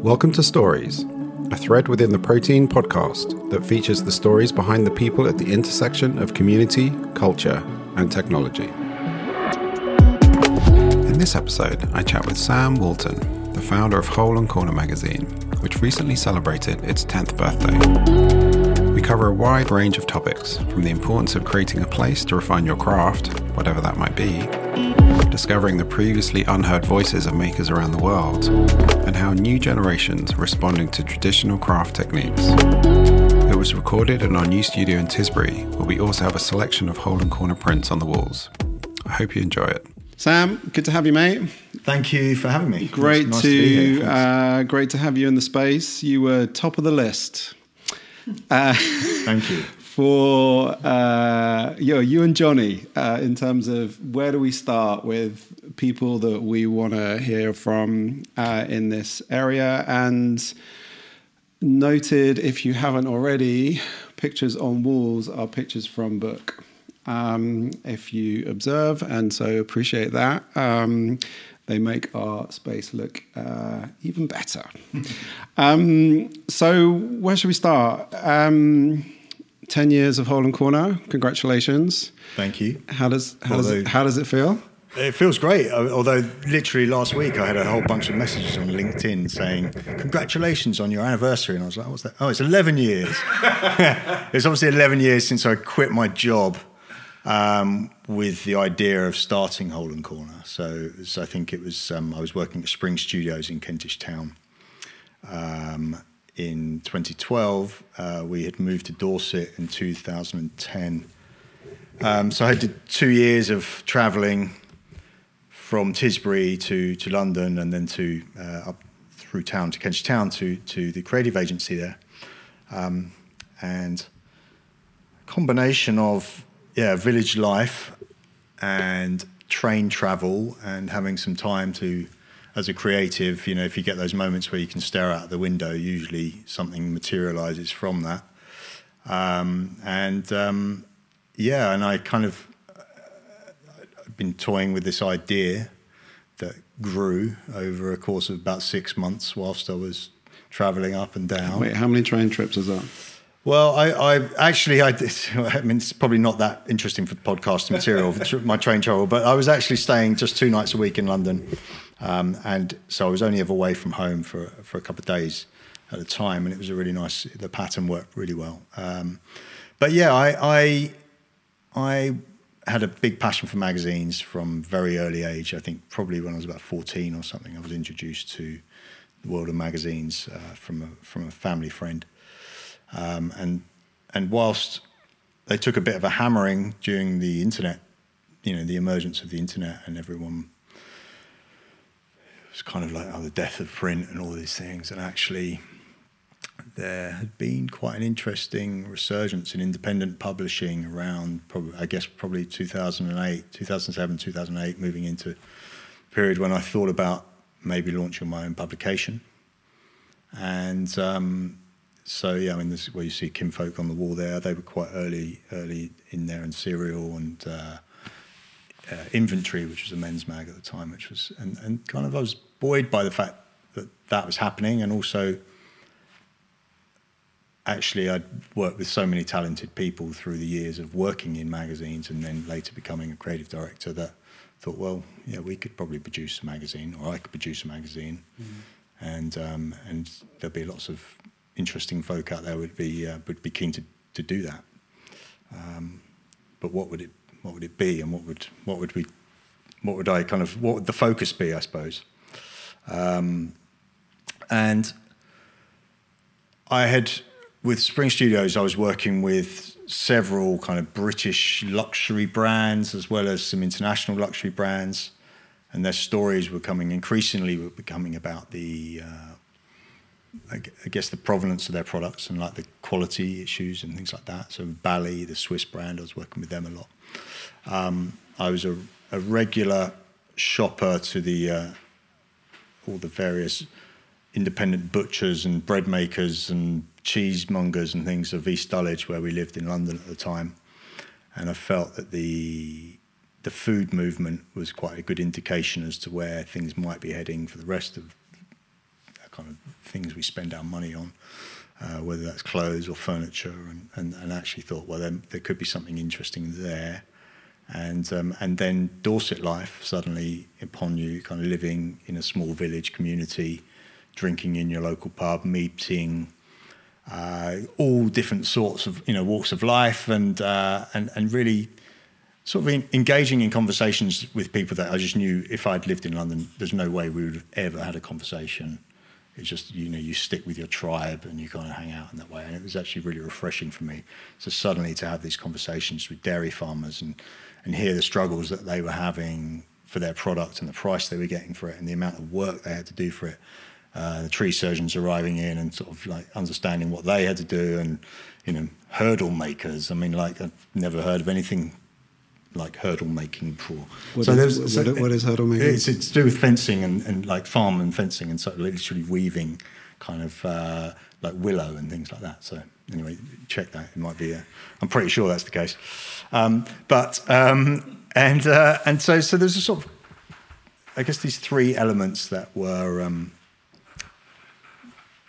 Welcome to Stories, a thread within the Protein podcast that features the stories behind the people at the intersection of community, culture, and technology. In this episode, I chat with Sam Walton, the founder of Hole and Corner magazine, which recently celebrated its 10th birthday. We cover a wide range of topics, from the importance of creating a place to refine your craft, whatever that might be, discovering the previously unheard voices of makers around the world, and how new generations are responding to traditional craft techniques. It was recorded in our new studio in Tisbury, where we also have a selection of hole and corner prints on the walls. I hope you enjoy it. Sam, good to have you, mate. Thank you for having me. Great nice to, to uh, great to have you in the space. You were top of the list. Uh, Thank you for uh, you, know, you and Johnny uh, in terms of where do we start with people that we want to hear from uh, in this area? And noted if you haven't already pictures on walls are pictures from book. Um, if you observe and so appreciate that um, they make our space look uh, even better. Um, so where should we start? Um, 10 years of Hole and Corner. Congratulations. Thank you. How does how although, does it, how does it feel? It feels great. Although literally last week I had a whole bunch of messages on LinkedIn saying congratulations on your anniversary, and I was like, "What's that?" Oh, it's 11 years. it's obviously 11 years since I quit my job um, with the idea of starting Hole and Corner. So, so I think it was um, I was working at Spring Studios in Kentish Town. Um, in 2012. Uh, we had moved to Dorset in 2010. Um, so I did two years of travelling from Tisbury to, to London and then to uh, up through town to Kentish Town to, to the creative agency there. Um, and combination of yeah village life and train travel and having some time to as a creative, you know, if you get those moments where you can stare out the window, usually something materializes from that. Um, and um, yeah, and I kind of uh, I've been toying with this idea that grew over a course of about six months whilst I was traveling up and down. Wait, how many train trips is that? Well, I, I actually, I, did, I mean, it's probably not that interesting for podcast material, my train travel, but I was actually staying just two nights a week in London um, and so I was only ever away from home for, for a couple of days at a time, and it was a really nice. The pattern worked really well. Um, but yeah, I, I, I had a big passion for magazines from very early age. I think probably when I was about fourteen or something, I was introduced to the world of magazines uh, from a from a family friend, um, and and whilst they took a bit of a hammering during the internet, you know, the emergence of the internet and everyone was kind of like oh, the death of print and all these things. And actually, there had been quite an interesting resurgence in independent publishing around, probably, I guess, probably 2008, 2007, 2008, moving into a period when I thought about maybe launching my own publication. And um, so, yeah, I mean, this is where you see Kim Kinfolk on the wall there. They were quite early, early in there, and Cereal and uh, uh, Inventory, which was a men's mag at the time, which was and, and kind of I was buoyed by the fact that that was happening, and also actually I'd worked with so many talented people through the years of working in magazines, and then later becoming a creative director that thought, well, yeah, we could probably produce a magazine, or I could produce a magazine, mm-hmm. and um, and there'd be lots of interesting folk out there would be uh, would be keen to to do that. Um, but what would it what would it be, and what would what would we what would I kind of what would the focus be? I suppose. Um, and I had with Spring Studios, I was working with several kind of British luxury brands as well as some international luxury brands, and their stories were coming increasingly were becoming about the. Uh, I guess the provenance of their products and like the quality issues and things like that. So Bally, the Swiss brand, I was working with them a lot. Um, I was a, a, regular shopper to the uh, all the various independent butchers and bread makers and cheesemongers and things of East Dulwich, where we lived in London at the time. And I felt that the the food movement was quite a good indication as to where things might be heading for the rest of the kind of things we spend our money on, uh, whether that's clothes or furniture, and, and, and actually thought, well, then there could be something interesting there. And, um, and then Dorset life suddenly upon you, kind of living in a small village community, drinking in your local pub, meeting uh, all different sorts of you know walks of life, and uh, and and really sort of in, engaging in conversations with people that I just knew if I'd lived in London, there's no way we would have ever had a conversation. It's just you know you stick with your tribe and you kind of hang out in that way, and it was actually really refreshing for me. So suddenly to have these conversations with dairy farmers and and hear the struggles that they were having for their product and the price they were getting for it and the amount of work they had to do for it. Uh, the tree surgeons arriving in and sort of like understanding what they had to do and you know hurdle makers. I mean, like I've never heard of anything like hurdle making for. What so is, what, so what is hurdle making? It's, it's to do with fencing and, and like farm and fencing and so literally weaving kind of uh, like willow and things like that. So anyway, check that. It might be. i am pretty sure that's the case. Um, but um, and uh, and so so there's a sort of I guess these three elements that were um,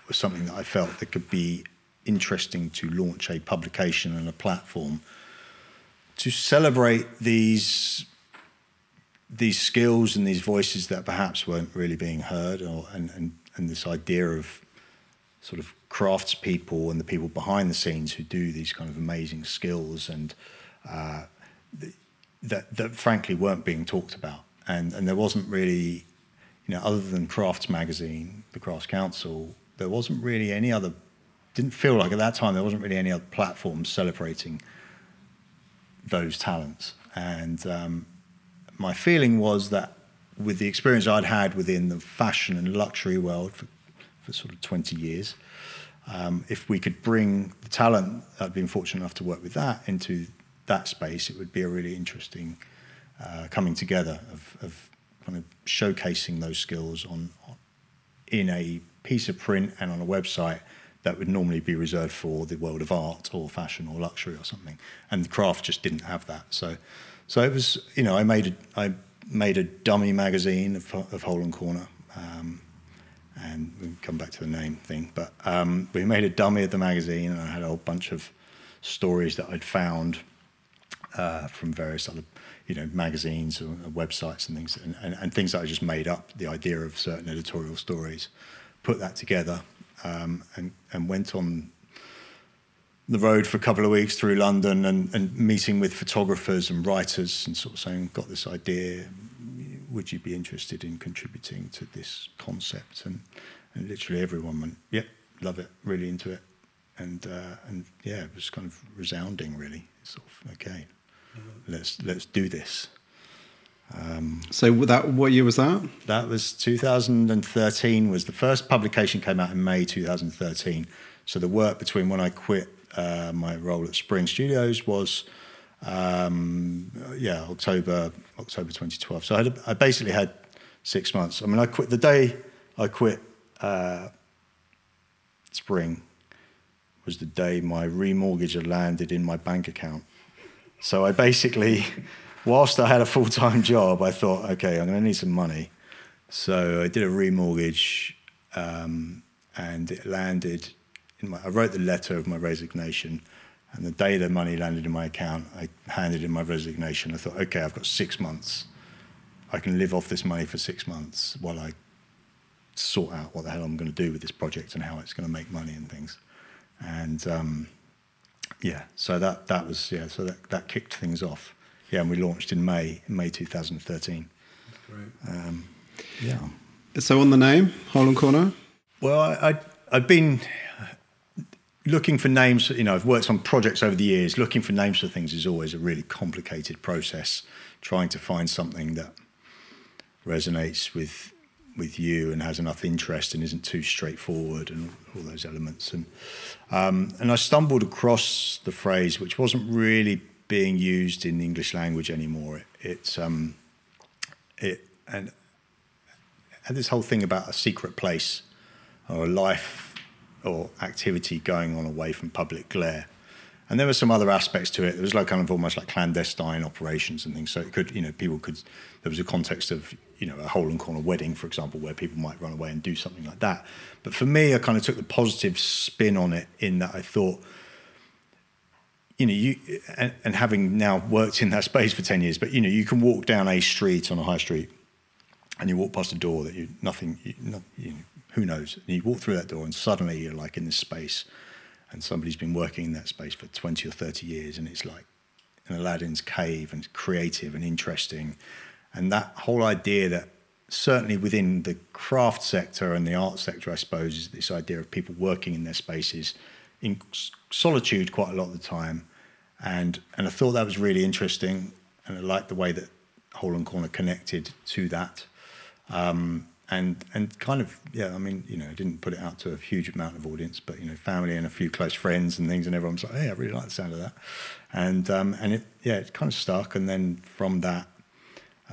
was something that I felt that could be interesting to launch a publication and a platform to celebrate these these skills and these voices that perhaps weren't really being heard, or and, and, and this idea of sort of craftspeople and the people behind the scenes who do these kind of amazing skills and uh, that that frankly weren't being talked about, and and there wasn't really, you know, other than Crafts magazine, the Crafts Council, there wasn't really any other. Didn't feel like at that time there wasn't really any other platform celebrating those talents. And um, my feeling was that with the experience I'd had within the fashion and luxury world for, for sort of 20 years, um, if we could bring the talent, I'd been fortunate enough to work with that into that space, it would be a really interesting uh, coming together of, of, kind of showcasing those skills on, on in a piece of print and on a website that would normally be reserved for the world of art or fashion or luxury or something. And craft just didn't have that. So, so it was, you know, I made a, I made a dummy magazine of, of Hole and Corner. Um, and we come back to the name thing, but um, we made a dummy of the magazine, and I had a whole bunch of stories that I'd found uh, from various other, you know, magazines or websites and things, and, and, and, things that I just made up. The idea of certain editorial stories, put that together, um, and, and went on the road for a couple of weeks through London and, and meeting with photographers and writers and sort of saying, got this idea, would you be interested in contributing to this concept? And, and literally everyone went, yep, love it, really into it. And, uh, and yeah, it was kind of resounding, really. Sort of, okay, let's, let's do this. Um, so that what year was that? That was 2013. Was the first publication came out in May 2013. So the work between when I quit uh, my role at Spring Studios was um, yeah October October 2012. So I, had, I, basically had six months. I mean, I quit the day I quit uh, Spring was the day my remortgage had landed in my bank account. So I basically whilst I had a full time job, I thought, okay, I'm going to need some money. So I did a remortgage, um, and it landed. In my, I wrote the letter of my resignation, and the day the money landed in my account, I handed in my resignation. I thought, okay, I've got six months. I can live off this money for six months while I sort out what the hell I'm going to do with this project and how it's going to make money and things. And um, yeah, so that that was yeah, so that that kicked things off yeah, and we launched in May, May 2013. Great. Um, yeah. So on the name, Hole and Corner? Well, I, I, I've been looking for names. You know, I've worked on projects over the years. Looking for names for things is always a really complicated process. Trying to find something that resonates with with you and has enough interest and isn't too straightforward and all those elements. And um, and I stumbled across the phrase, which wasn't really being used in the English language anymore. It, it's um, it and had this whole thing about a secret place or a life or activity going on away from public glare. and there were some other aspects to it. There was like kind of almost like clandestine operations and things. So it could, you know, people could. There was a context of, you know, a hole and corner wedding, for example, where people might run away and do something like that. But for me, I kind of took the positive spin on it in that I thought, you know, you and, and having now worked in that space for ten years, but you know, you can walk down a street on a high street, and you walk past a door that you nothing, you, not, you who knows? And you walk through that door, and suddenly you're like in this space and somebody's been working in that space for 20 or 30 years and it's like an Aladdin's cave and creative and interesting. And that whole idea that certainly within the craft sector and the art sector, I suppose, is this idea of people working in their spaces in solitude quite a lot of the time. And, and I thought that was really interesting. And I liked the way that Hole and Corner connected to that. Um, and and kind of yeah, I mean, you know, I didn't put it out to a huge amount of audience, but you know, family and a few close friends and things, and everyone's like, hey, I really like the sound of that, and um, and it yeah, it kind of stuck, and then from that,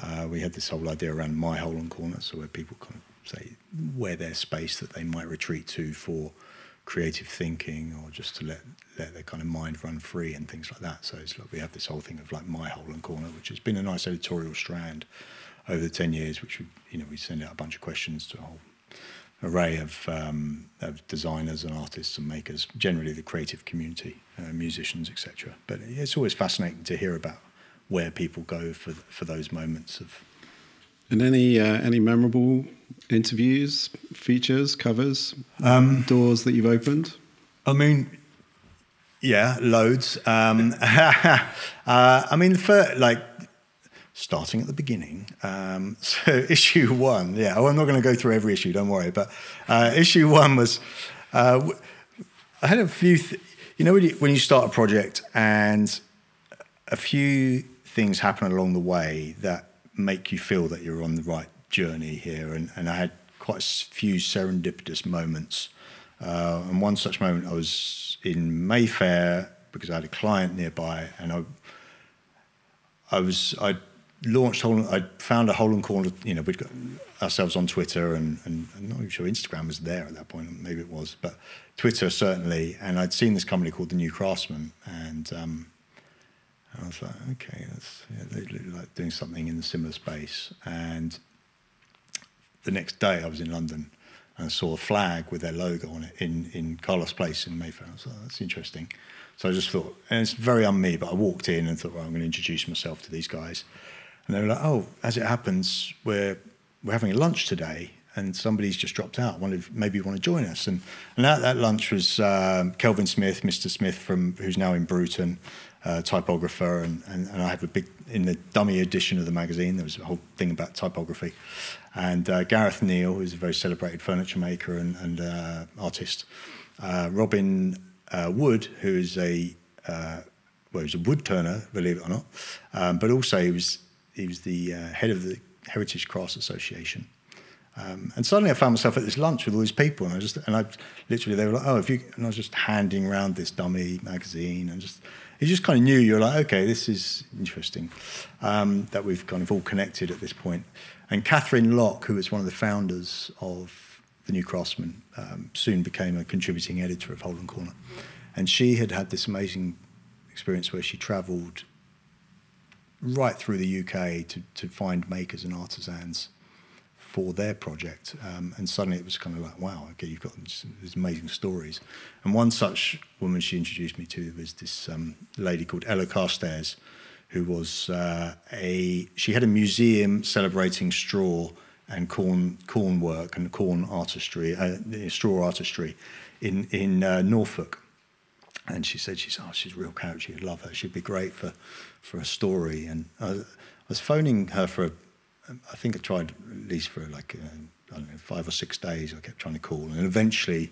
uh, we had this whole idea around my hole and corner, so where people kind of say where their space that they might retreat to for creative thinking or just to let let their kind of mind run free and things like that. So it's like we have this whole thing of like my hole and corner, which has been a nice editorial strand over the 10 years, which we, you know, we send out a bunch of questions to a whole array of, um, of designers and artists and makers, generally the creative community, uh, musicians, etc. But it's always fascinating to hear about where people go for for those moments of. And any uh, any memorable interviews, features, covers, um, doors that you've opened? I mean, yeah, loads. Um, uh, I mean, for like starting at the beginning. Um, so issue one, yeah, well, I'm not going to go through every issue, don't worry. But uh, issue one was, uh, I had a few, th- you know, when you, when you start a project and a few things happen along the way that make you feel that you're on the right journey here. And, and I had quite a few serendipitous moments. Uh, and one such moment, I was in Mayfair because I had a client nearby, and I, I was I launched Hole. I found a hole and corner. You know, we'd got ourselves on Twitter, and, and I'm not even sure Instagram was there at that point. Maybe it was, but Twitter certainly. And I'd seen this company called the New Craftsman, and um, I was like, okay, that's yeah, like doing something in a similar space. And the next day, I was in London. And saw a flag with their logo on it in, in Carlos Place in Mayfair. I was like, that's interesting. So I just thought, and it's very on me, but I walked in and thought, well, I'm going to introduce myself to these guys. And they were like, oh, as it happens, we're, we're having a lunch today and somebody's just dropped out. Wonder if maybe you want to join us. And, and at that lunch was um, Kelvyn Smith, Mr. Smith, from who's now in Bruton, uh, typographer. And, and, and I have a big, in the dummy edition of the magazine, there was a whole thing about typography. And uh, Gareth Neal, who's a very celebrated furniture maker and, and uh, artist. Uh, Robin uh, Wood, who is a, uh, well, he was a wood turner, believe it or not. Um, but also he was he was the head of the Heritage Crafts Association. Um, and suddenly I found myself at this lunch with all these people, and I just and I literally they were like, "Oh, if you," and I was just handing around this dummy magazine, and just you just kind of knew you're like, "Okay, this is interesting." Um, that we've kind of all connected at this point. And Catherine Locke, who was one of the founders of the New Craftsman, um, soon became a contributing editor of Hole and Corner, and she had had this amazing experience where she travelled right through the UK to, to find makers and artisans for their project. Um, and suddenly it was kind of like, wow, okay, you've got these amazing stories. And one such woman she introduced me to was this um, lady called Ella Carstairs, who was uh, a, she had a museum celebrating straw and corn, corn work and corn artistry, uh, straw artistry in, in uh, Norfolk. And she said, she's, oh, she's a real character. You'd love her. She'd be great for, for a story. And I, was phoning her for, I think I tried at least for like, uh, I don't know, five or six days. I kept trying to call. And eventually,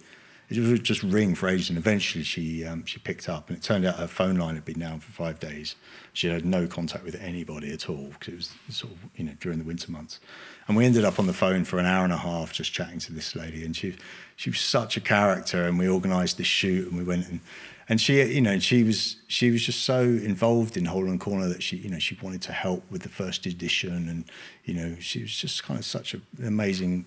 it would just ring for ages. And eventually she, um, she picked up. And it turned out her phone line had been down for five days. She had no contact with anybody at all because it was sort of, you know, during the winter months. And we ended up on the phone for an hour and a half just chatting to this lady. And she, she was such a character. And we organised this shoot and we went and and she, you know, she was she was just so involved in Hole and Corner that she, you know, she wanted to help with the first edition, and you know, she was just kind of such an amazing.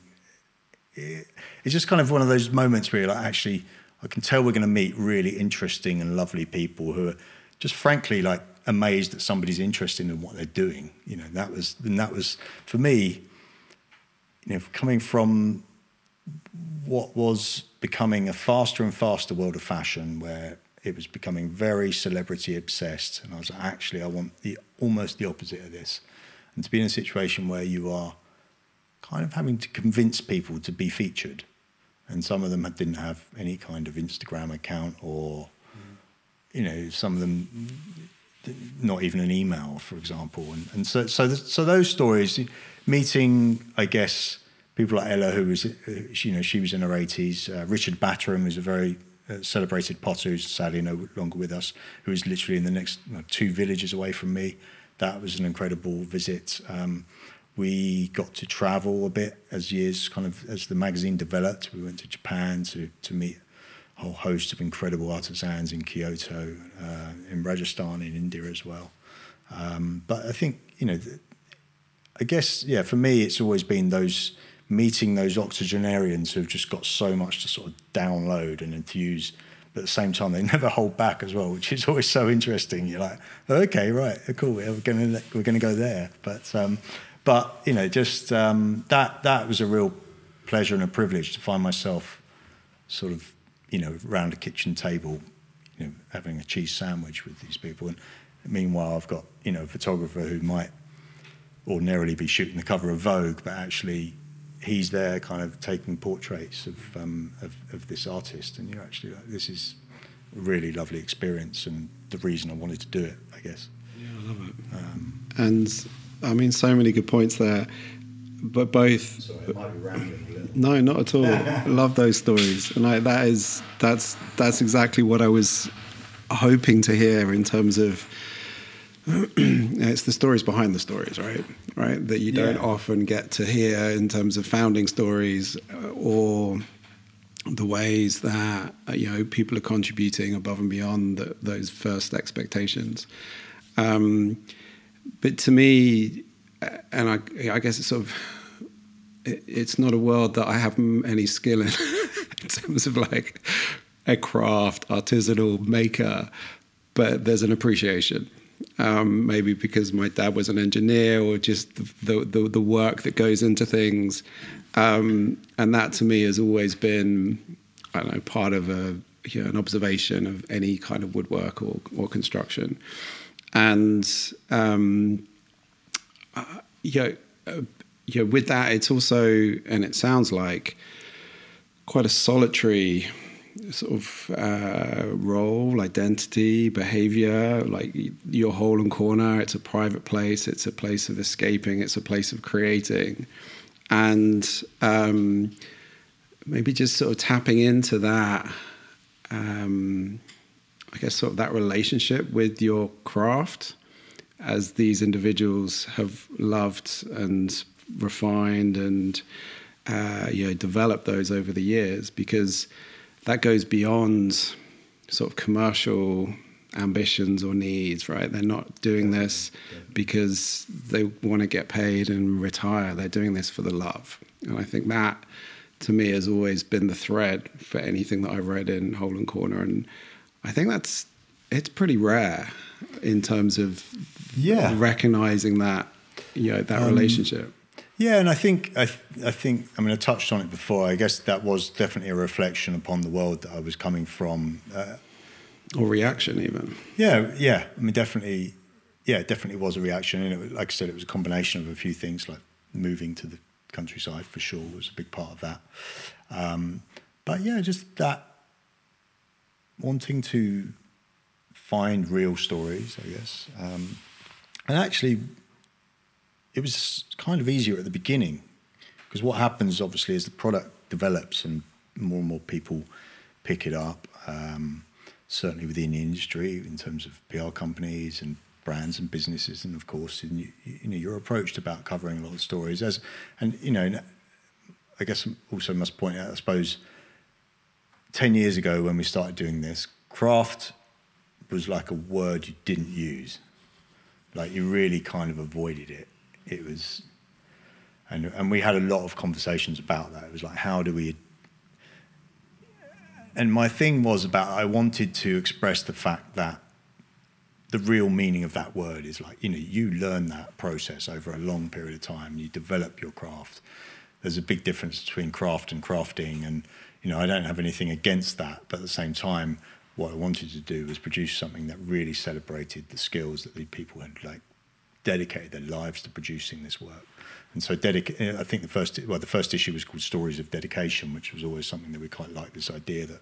Eh, it's just kind of one of those moments where you're like, actually, I can tell we're going to meet really interesting and lovely people who are just frankly like amazed that somebody's interested in what they're doing. You know, that was and that was for me. You know, coming from what was becoming a faster and faster world of fashion, where it was becoming very celebrity obsessed, and I was like, actually, I want the almost the opposite of this, and to be in a situation where you are kind of having to convince people to be featured, and some of them didn't have any kind of Instagram account or, you know, some of them not even an email, for example. And, and so, so, the, so those stories, meeting, I guess, people like Ella, who was, you know, she was in her 80s. Uh, Richard Batterham was a very uh, celebrated potter who's sadly no longer with us, who was literally in the next two villages away from me. That was an incredible visit. Um, we got to travel a bit as years kind of as the magazine developed. We went to Japan to to meet a whole host of incredible artisans in Kyoto, uh, in Rajasthan, in India as well. Um, but I think you know, I guess yeah, for me it's always been those meeting those octogenarians who've just got so much to sort of download and infuse. But at the same time, they never hold back as well, which is always so interesting. You're like, okay, right, cool, we're gonna we're gonna go there. But um, but you know, just um, that that was a real pleasure and a privilege to find myself sort of you know around a kitchen table, you know, having a cheese sandwich with these people. And meanwhile, I've got you know a photographer who might ordinarily be shooting the cover of Vogue, but actually he's there, kind of taking portraits of um, of, of this artist, and you're actually like, this is a really lovely experience, and the reason I wanted to do it, I guess. Yeah, I love it. Um, and I mean, so many good points there. But both. Sorry, might be rambling No, not at all. I love those stories, and like that is that's that's exactly what I was hoping to hear in terms of. it's the stories behind the stories, right? Right, that you don't Yeah. often get to hear in terms of founding stories uh, or the ways that uh, you know people are contributing above and beyond the, those first expectations. Um, but to me, and I, I guess it's sort of, it, it's not a world that I have any skill in, in terms of like a craft, artisanal maker, but there's an appreciation. Um, maybe because my dad was an engineer, or just the the, the work that goes into things, um, and that to me has always been, I don't know, part of a you know, an observation of any kind of woodwork or or construction. And um, uh, you know, uh, you know, with that, it's also, and it sounds like quite a solitary sort of uh, role, identity, behavior. Like your hole and corner, it's a private place, it's a place of escaping, it's a place of creating, and um, maybe just sort of tapping into that. Um, I guess sort of that relationship with your craft as these individuals have loved and refined and uh, you know developed those over the years because that goes beyond sort of commercial ambitions or needs right? They're not doing this because they want to get paid and retire. They're doing this for the love. And i think that to me has always been the thread for anything that i've read in hole and corner. And I think that's it's pretty rare in terms of Yeah. recognizing that you know that Um, relationship Yeah, and I think I, th- I think I mean I touched on it before. I guess that was definitely a reflection upon the world that I was coming from. Uh, or reaction even. yeah, yeah. I mean, definitely, yeah, it definitely was a reaction. And it, like I said, it was a combination of a few things, like moving to the countryside for sure was a big part of that. Um, but yeah, just that wanting to find real stories, I guess. Um, and actually, it was kind of easier at the beginning because what happens obviously is the product develops and more and more people pick it up. Um, certainly within the industry, in terms of PR companies and brands and businesses, and of course, in, you, know, you're approached about covering a lot of stories as, and you know, I guess also must point out, I suppose, ten years ago when we started doing this, craft was like a word you didn't use. Like you really kind of avoided it. It was, and and we had a lot of conversations about that. It was like, how do we, and my thing was about I wanted to express the fact that the real meaning of that word is like you know you learn that process over a long period of time you develop your craft there's a big difference between craft and crafting and you know i don't have anything against that but at the same time what i wanted to do was produce something that really celebrated the skills that the people had like dedicated their lives to producing this work and so dedica- i think the first well the first issue was called stories of dedication which was always something that we quite liked this idea that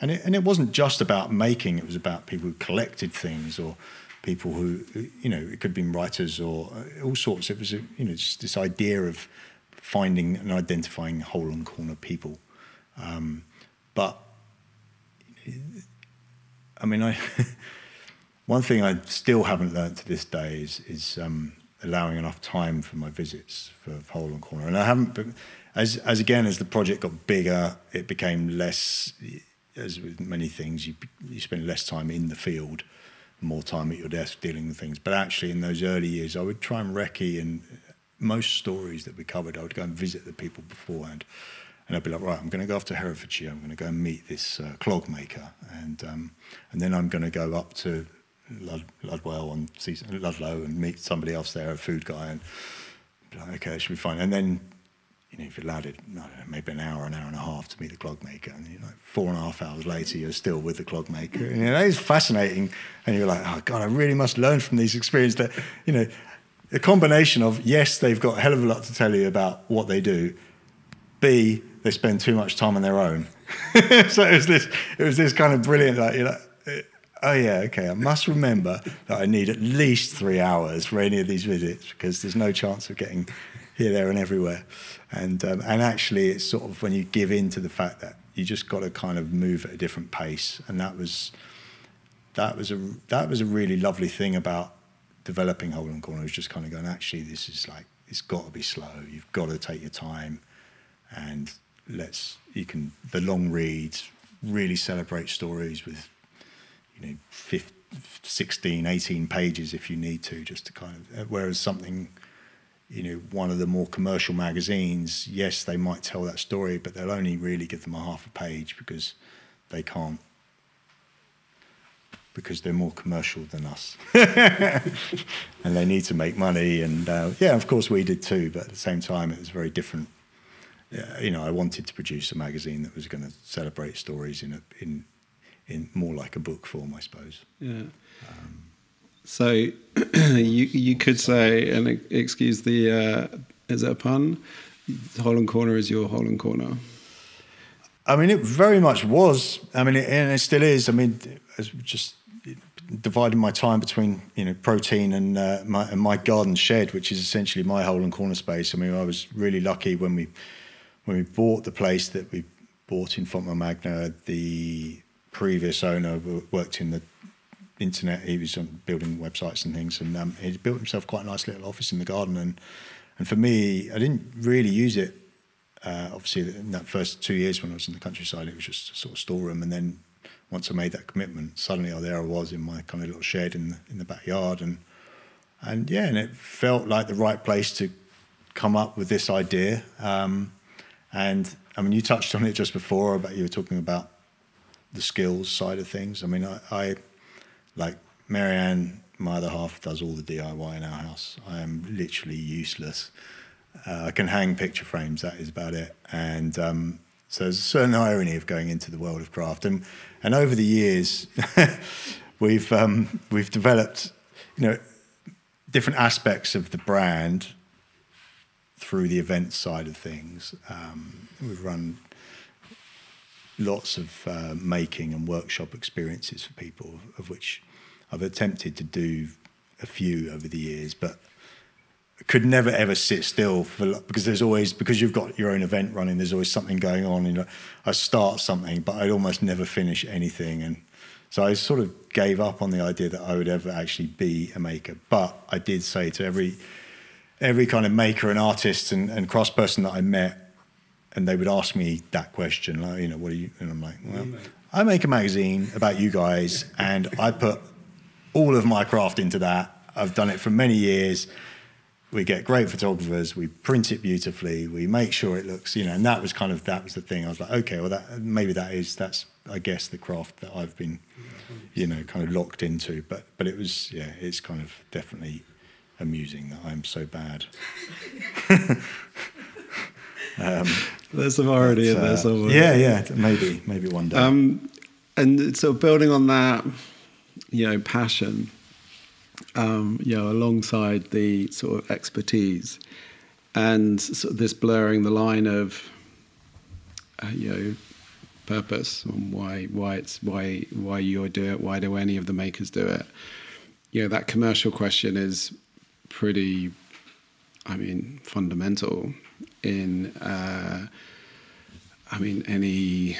and it, and it wasn't just about making; it was about people who collected things or people who, you know, it could have been writers or uh, all sorts. It was, you know, just this idea of finding and identifying hole and corner people. Um, but I mean, I one thing I still haven't learned to this day is is um, allowing enough time for my visits for hole and corner, and I haven't. As as again as the project got bigger, it became less as with many things, you you spend less time in the field, more time at your desk dealing with things. But actually, in those early years, I would try and recce and most stories that we covered, I would go and visit the people beforehand. And I'd be like, right, I'm going to go off to Herefordshire. I'm going to go and meet this uh, clog maker, and um, and then I'm going to go up to Lud- Ludwell and Ludlow and meet somebody else there, a food guy, and like, okay, it should be fine. And then you know, if you're allowed it, know, maybe an hour, an hour and a half to meet the clog maker, and you know, four and a half hours later, you're still with the clog maker. And, you know, it's fascinating, and you're like, oh God, I really must learn from these experiences. That you know, a combination of yes, they've got a hell of a lot to tell you about what they do. B, they spend too much time on their own. so it was this, it was this kind of brilliant, like you know. Oh yeah, okay. I must remember that I need at least three hours for any of these visits because there's no chance of getting here, there, and everywhere. And um, and actually, it's sort of when you give in to the fact that you just got to kind of move at a different pace, and that was that was a that was a really lovely thing about developing Hole and Corner. Was just kind of going, actually, this is like it's got to be slow. You've got to take your time, and let's you can the long reads really celebrate stories with you know 15, 16 18 pages if you need to just to kind of whereas something you know, one of the more commercial magazines, yes, they might tell that story, but they'll only really give them a half a page because they can't, because they're more commercial than us. and they need to make money. And uh, yeah, of course we did too, but at the same time, it was very different. Yeah, you know, I wanted to produce a magazine that was going to celebrate stories in a, in in more like a book form, I suppose. Yeah. Um, so you you could say, and excuse the uh, is it a pun? Hole and corner is your hole and corner. I mean, it very much was. I mean, it, and it still is. I mean, just dividing my time between you know protein and uh, my and my garden shed, which is essentially my hole and corner space. I mean, I was really lucky when we when we bought the place that we bought in Fontmagna. The previous owner worked in the internet. He was on building websites and things, and um, he built himself quite a nice little office in the garden. And and for me, I didn't really use it. Uh, obviously, in that first two years when I was in the countryside, it was just a sort of storeroom. And then once I made that commitment, suddenly oh, there I was in my kind of little shed in the, in the backyard, and and yeah, and it felt like the right place to come up with this idea. Um, and I mean, you touched on it just before about you were talking about the skills side of things. I mean, I, I like Marianne, my other half, does all the DIY in our house. I am literally useless. Uh, I can hang picture frames. That is about it. And um, so there's a certain irony of going into the world of craft. And and over the years, we've um, we've developed, you know, different aspects of the brand through the event side of things. Um, we've run lots of uh, making and workshop experiences for people, of which I've attempted to do a few over the years, but could never ever sit still for because there's always because you've got your own event running. There's always something going on. Know, I start something, but I'd almost never finish anything, and so I sort of gave up on the idea that I would ever actually be a maker. But I did say to every every kind of maker and artist and, and cross person that I met, and they would ask me that question, like, you know, what are you? And I'm like, well, I make a magazine about you guys, and I put all of my craft into that. I've done it for many years. we get great photographers, we print it beautifully, we make sure it looks, you know, and that was kind of that was the thing. I was like, okay, well, that maybe that is that's I guess the craft that I've been, you know, kind of locked into. But but it was yeah, it's kind of definitely amusing that I'm so bad. um, There's some irony in there uh, somewhere. Yeah, yeah, maybe maybe one day. Um, and so building on that, you know, passion um, you know, alongside the sort of expertise and sort of this blurring the line of, uh, you know, purpose and why why it's why why you do it, why do any of the makers do it? You know, that commercial question is pretty, I mean, fundamental in, uh, I mean, any,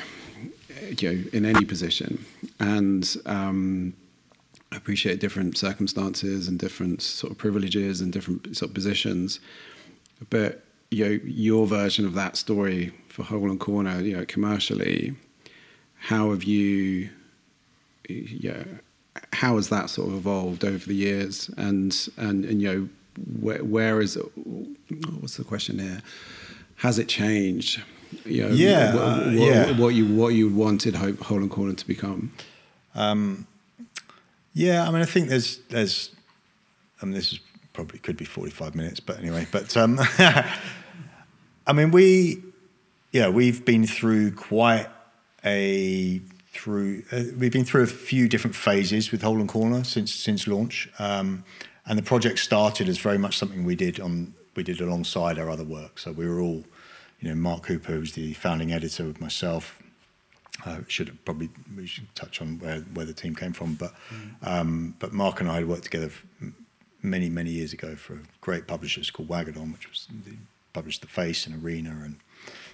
you know, in any position, and. Um, appreciate different circumstances and different sort of privileges and different sort of positions. But you know, your version of that story for Hole and Corner, you know, commercially, how have you, know, how has that sort of evolved over the years? And and and you know, where, where is it, what's the question here? Has it changed? You know, yeah, what, uh, what, yeah. what you what you wanted Hole and Corner to become. Um, yeah, I mean, I think there's there's, I mean, this is probably could be 45 minutes, but anyway, but um, I mean, we, yeah, we've been through quite a through uh, we've been through a few different phases with Hole and Corner since since launch, um, and the project started as very much something we did on we did alongside our other work. So we were all, you know, Mark Cooper, who's the founding editor, with myself, uh, should probably we should touch on where, where the team came from, but mm. um, but Mark and I had worked together many many years ago for a great publishers called Wagadon, which was published The Face and Arena and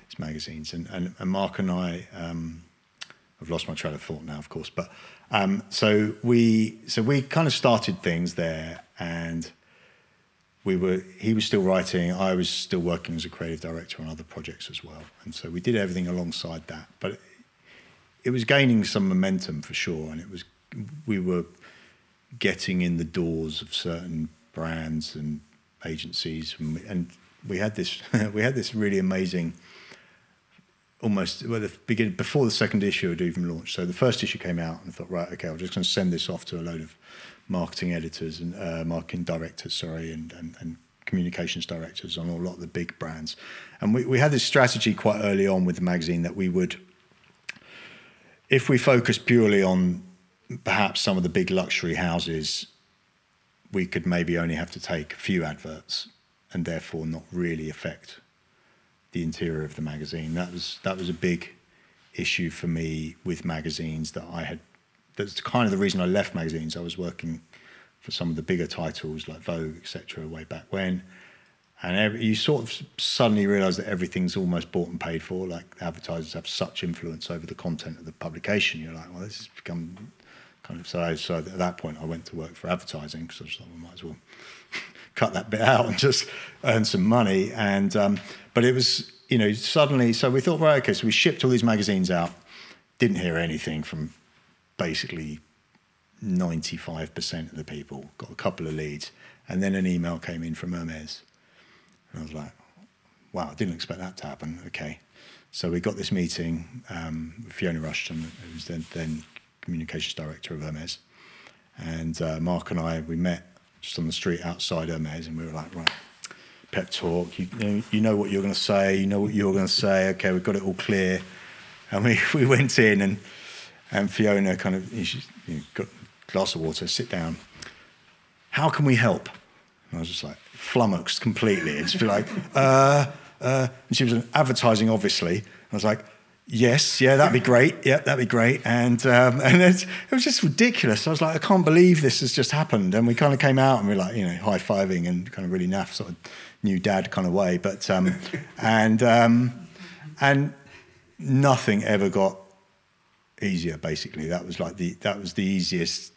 its magazines, and and, and Mark and I. Um, I've lost my train of thought now, of course, but um, so we so we kind of started things there, and we were he was still writing, I was still working as a creative director on other projects as well, and so we did everything alongside that. But it was gaining some momentum for sure, and it was we were getting in the doors of certain brands and agencies, and and we had this we had this really amazing. Almost well, the beginning before the second issue had even launched. So the first issue came out, and I thought, right, okay, I'm just going to send this off to a load of marketing editors and uh, marketing directors, sorry, and, and, and communications directors on a lot of the big brands. And we, we had this strategy quite early on with the magazine that we would if we focus purely on perhaps some of the big luxury houses, we could maybe only have to take a few adverts and therefore not really affect the interior of the magazine. That was that was a big issue for me with magazines that I had. That's kind of the reason I left magazines. I was working for some of the bigger titles like Vogue, etc., way back when, and every, you sort of suddenly realize that everything's almost bought and paid for. Like advertisers have such influence over the content of the publication. You're like, well, this has become kind of so. So at that point, I went to work for advertising because I just thought we might as well cut that bit out and just earn some money. And um, but it was you know suddenly so we thought right okay so we shipped all these magazines out, didn't hear anything from basically 95% of the people. Got a couple of leads, and then an email came in from Hermes and I was like, wow, I didn't expect that to happen. Okay. So we got this meeting um, with Fiona Rushton, who was then, then communications director of Hermes. And uh, Mark and I, we met just on the street outside Hermes, and we were like, right, pep talk. You, you, know, you know what you're going to say. You know what you're going to say. Okay, we've got it all clear. And we, we went in, and and Fiona kind of you know, got a glass of water, sit down. How can we help? And I was just like, flummoxed completely. It's be like, uh, uh, and she was advertising, obviously. I was like, yes, yeah, that'd be great. Yeah, that'd be great. And um, and it, it, was just ridiculous. I was like, I can't believe this has just happened. And we kind of came out and we are like, you know, high fiving and kind of really naff sort of new dad kind of way. But um, and um, and nothing ever got easier. Basically, that was like the that was the easiest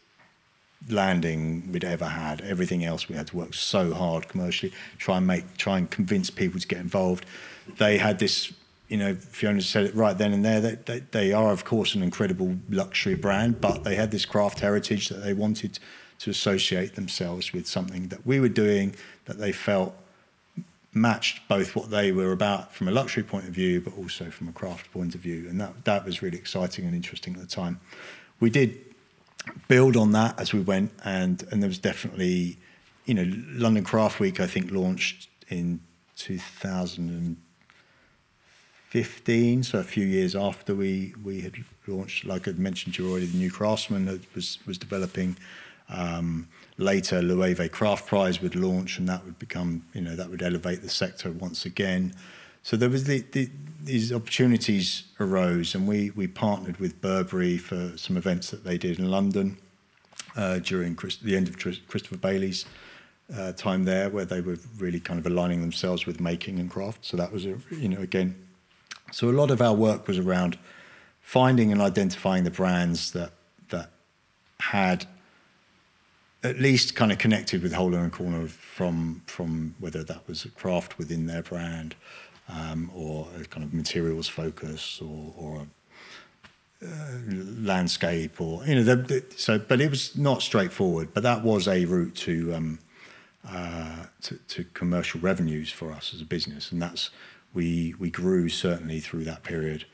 landing we'd ever had. Everything else we had to work so hard commercially, try and make, try and convince people to get involved. They had this, you know, Fiona said it right then and there. They, they, they are of course an incredible luxury brand, but they had this craft heritage that they wanted to associate themselves with something that we were doing that they felt matched both what they were about from a luxury point of view, but also from a craft point of view. And that, that was really exciting and interesting at the time. We did build on that as we went, and, and there was definitely, you know, London Craft Week, I think, launched in 2015, so a few years after we, we had launched. Like I'd mentioned to you already, the New Craftsmen was, was developing. Um, later, Loewe Craft Prize would launch, and that would become, you know, that would elevate the sector once again. So there was the, the, these opportunities arose, and we we partnered with Burberry for some events that they did in London uh, during Christ, the end of Christopher Bailey's uh, time there, where they were really kind of aligning themselves with making and craft. So that was a, you know again, so a lot of our work was around finding and identifying the brands that that had at least kind of connected with Hole and Corner from from whether that was a craft within their brand um, or a kind of materials focus or, or a uh, landscape or you know the, the, so but it was not straightforward but that was a route to, um, uh, to to commercial revenues for us as a business. And that's we we grew certainly through that period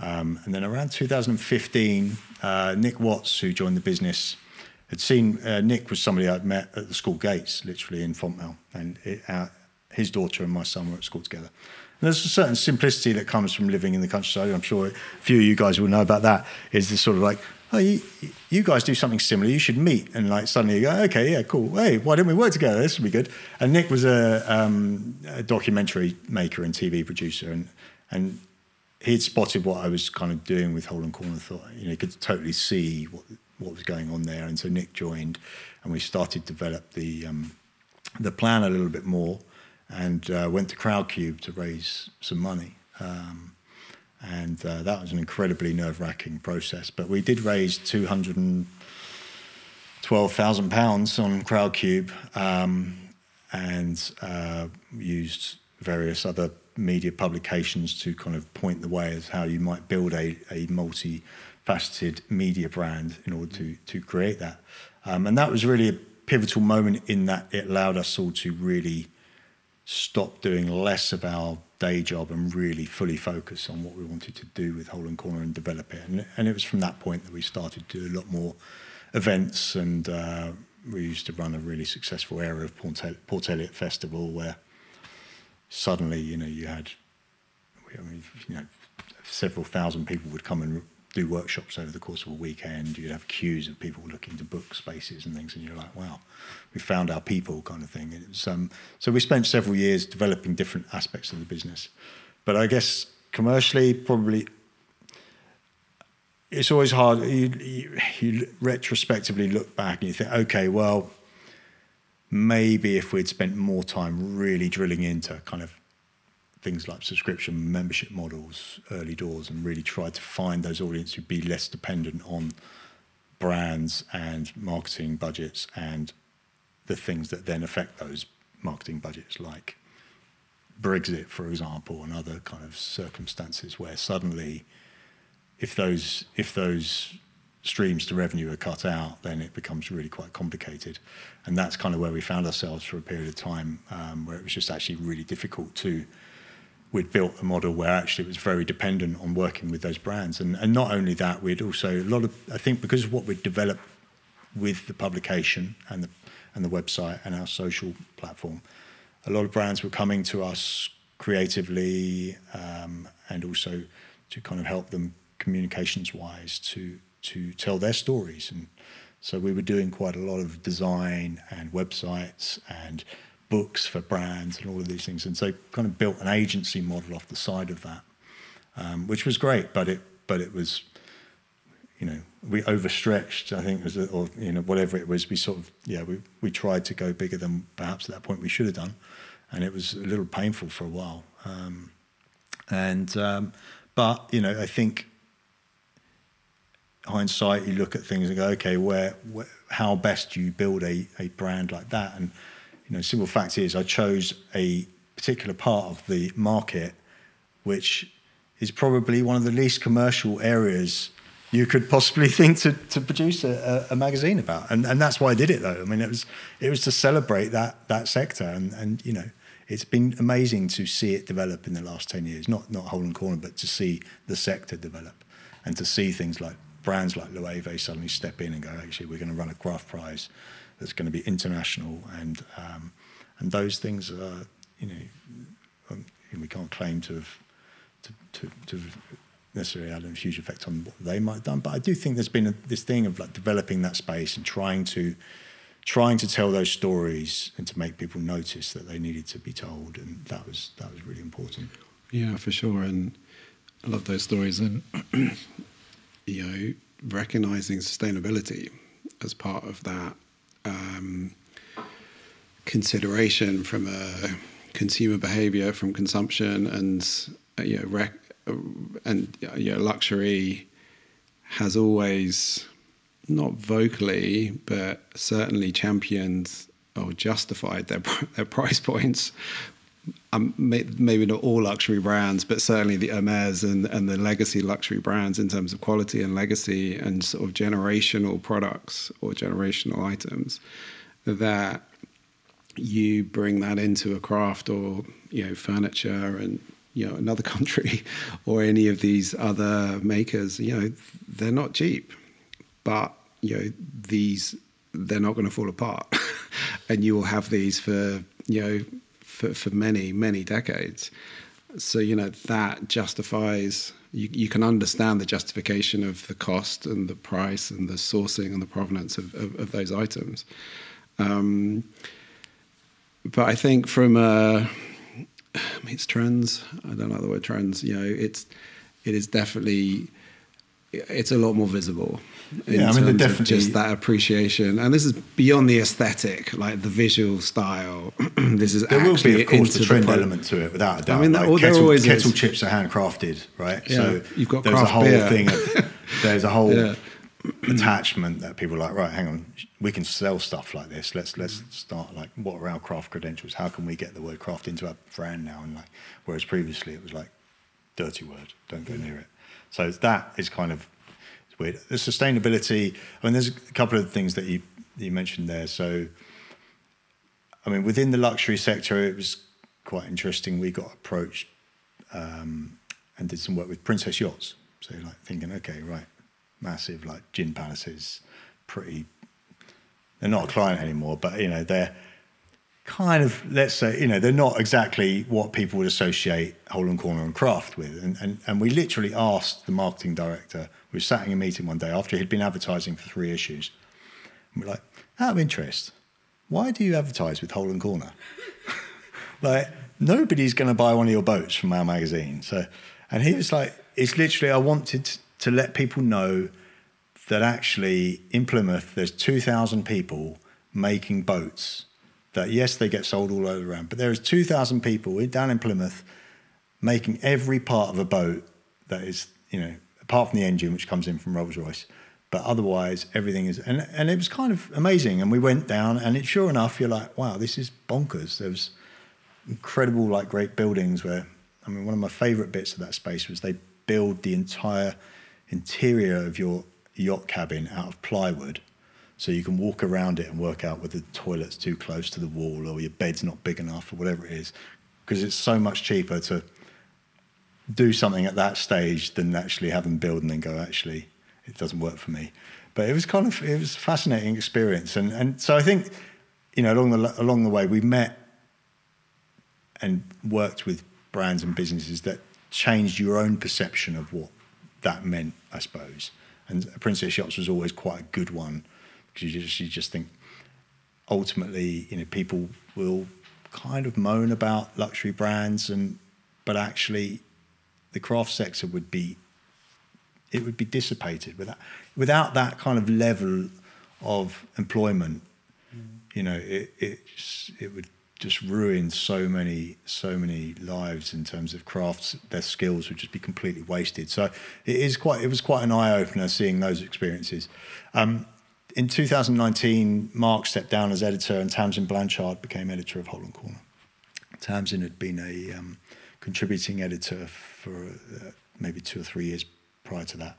um, and then around 2015 uh, Nick Watts who joined the business had seen uh, Nick was somebody I'd met at the school gates, literally in Fontmell, and it, uh, his daughter and my son were at school together. And there's a certain simplicity that comes from living in the countryside. I'm sure a few of you guys will know about that. Is this sort of like, oh, you, you guys do something similar, you should meet, and like suddenly you go, okay, yeah, cool. Hey, why don't we work together? This would be good. And Nick was a, um, a documentary maker and TV producer, and and he'd spotted what I was kind of doing with Hole and Corner. Thought, you know, he could totally see what what was going on there. And so Nick joined, and we started to develop the um, the plan a little bit more, and uh, went to Crowdcube to raise some money. Um, and uh, that was an incredibly nerve-wracking process. But we did raise two hundred and twelve thousand pounds on Crowdcube, um, and uh, used various other media publications to kind of point the way as how you might build a, a multi faceted media brand in order to to create that. Um, and that was really a pivotal moment in that it allowed us all to really stop doing less of our day job and really fully focus on what we wanted to do with Hole and Corner and develop it. And, and it was from that point that we started to do a lot more events and uh, we used to run a really successful area of Port, Eliot Festival where suddenly, you know, you had, I mean, you know, several thousand people would come and do workshops over the course of a weekend. You'd have queues of people looking to book spaces and things, and you're like, wow, we found our people, kind of thing. Um, so we spent several years developing different aspects of the business. But I guess commercially, probably, it's always hard. You, you, you retrospectively look back and you think, okay, well, maybe if we'd spent more time really drilling into kind of things like subscription membership models early doors and really tried to find those audiences who'd be less dependent on brands and marketing budgets and the things that then affect those marketing budgets like Brexit, for example, and other kind of circumstances where suddenly if those if those streams to revenue are cut out, then it becomes really quite complicated. And that's kind of where we found ourselves for a period of time, um, where it was just actually really difficult to we'd built a model where actually it was very dependent on working with those brands. And, and not only that, we'd also, a lot of, I think because of what we'd developed with the publication and the, and the website and our social platform, a lot of brands were coming to us creatively um, and also to kind of help them communications wise to, to tell their stories. And so we were doing quite a lot of design and websites and books for brands and all of these things. And so kind of built an agency model off the side of that, um, which was great, but it but it was, you know, we overstretched. I think was or you know whatever it was. We sort of yeah we we tried to go bigger than perhaps at that point we should have done, and it was a little painful for a while. Um, and um, but you know I think hindsight you look at things and go okay where, where how best do you build a, a brand like that and you know, simple fact is I chose a particular part of the market which is probably one of the least commercial areas you could possibly think to, to produce a, a, magazine about. And, and that's why I did it, though. I mean, it was it was to celebrate that that sector, and and you know, it's been amazing to see it develop in the last ten years. Not not Hole and Corner, but to see the sector develop, and to see things like brands like Loewe suddenly step in and go, actually, we're going to run a craft prize that's going to be international, and um, and those things are, you know, um, we can't claim to have to, to, to necessarily had a huge effect on what they might have done. But I do think there's been a, this thing of like developing that space and trying to trying to tell those stories and to make people notice that they needed to be told, and that was that was really important. Yeah, for sure, and I love those stories, and you know, recognizing sustainability as part of that um, consideration from a consumer behavior, from consumption, and uh, you know, rec- and you know, luxury has always not vocally but certainly championed or justified their their price points. Um, maybe not all luxury brands, but certainly the Hermes and, and the legacy luxury brands in terms of quality and legacy and sort of generational products or generational items that you bring that into a craft or you know furniture and you know another country or any of these other makers you know they're not cheap. But you know these they're not going to fall apart. And you will have these for you know for, for many many decades so you know that justifies you, you can understand the justification of the cost and the price and the sourcing and the provenance of, of, of those items um, but I think from a it's trends. I don't like the word trends. You know, it's it is definitely it's a lot more visible. yeah, I mean, definitely just that appreciation, and this is beyond the aesthetic, like the visual style. this is there will be, of course, the trend the element to it, without a doubt. I mean, like kettle, always kettle chips are handcrafted, right? Yeah, so you've got there's a whole beer. thing of there's a whole yeah. attachment that people are like, right, hang on, we can sell stuff like this. Let's let's start like what are our craft credentials? How can we get the word craft into our brand now? And like whereas previously it was like dirty word, don't go near it. So that is kind of weird. The sustainability. I mean, there's a couple of things that you you mentioned there. So, I mean, within the luxury sector, it was quite interesting. We got approached um, and did some work with Princess Yachts. So, like thinking, okay, right, massive like gin palaces, pretty. They're not a client anymore, but you know they're kind of let's say you know they're not exactly what people would associate Hole and Corner and Craft with, and and, and we literally asked the marketing director. We were sat in a meeting one day after he'd been advertising for three issues. And we're like, out of interest, why do you advertise with Hole and Corner? like nobody's going to buy one of your boats from our magazine. So, and he was like, it's literally I wanted to let people know that actually in Plymouth there's 2,000 people making boats that yes they get sold all over around but there is 2,000 people down in Plymouth making every part of a boat that is you know apart from the engine which comes in from Rolls-Royce but otherwise everything is and, and it was kind of amazing and we went down and it sure enough you're like wow this is bonkers. There was incredible like great buildings where I mean one of my favorite bits of that space was they build the entire interior of your yacht cabin out of plywood so you can walk around it and work out whether the toilet's too close to the wall or your bed's not big enough or whatever it is because it's so much cheaper to do something at that stage than actually have them build and then go actually it doesn't work for me but it was kind of it was a fascinating experience and and so I think you know along the along the way we met and worked with brands and businesses that changed your own perception of what that meant, I suppose. And Princess Yachts was always quite a good one because you just you just think ultimately, you know, people will kind of moan about luxury brands and but actually the craft sector would be it would be dissipated without without that kind of level of employment. Mm. You know, it it it would just ruin so many so many lives in terms of crafts their skills would just be completely wasted so it is quite it was quite an eye-opener seeing those experiences um, in 2019 mark stepped down as editor and tamsin blanchard became editor of hole and corner tamsin had been a um, contributing editor for uh, maybe two or three years prior to that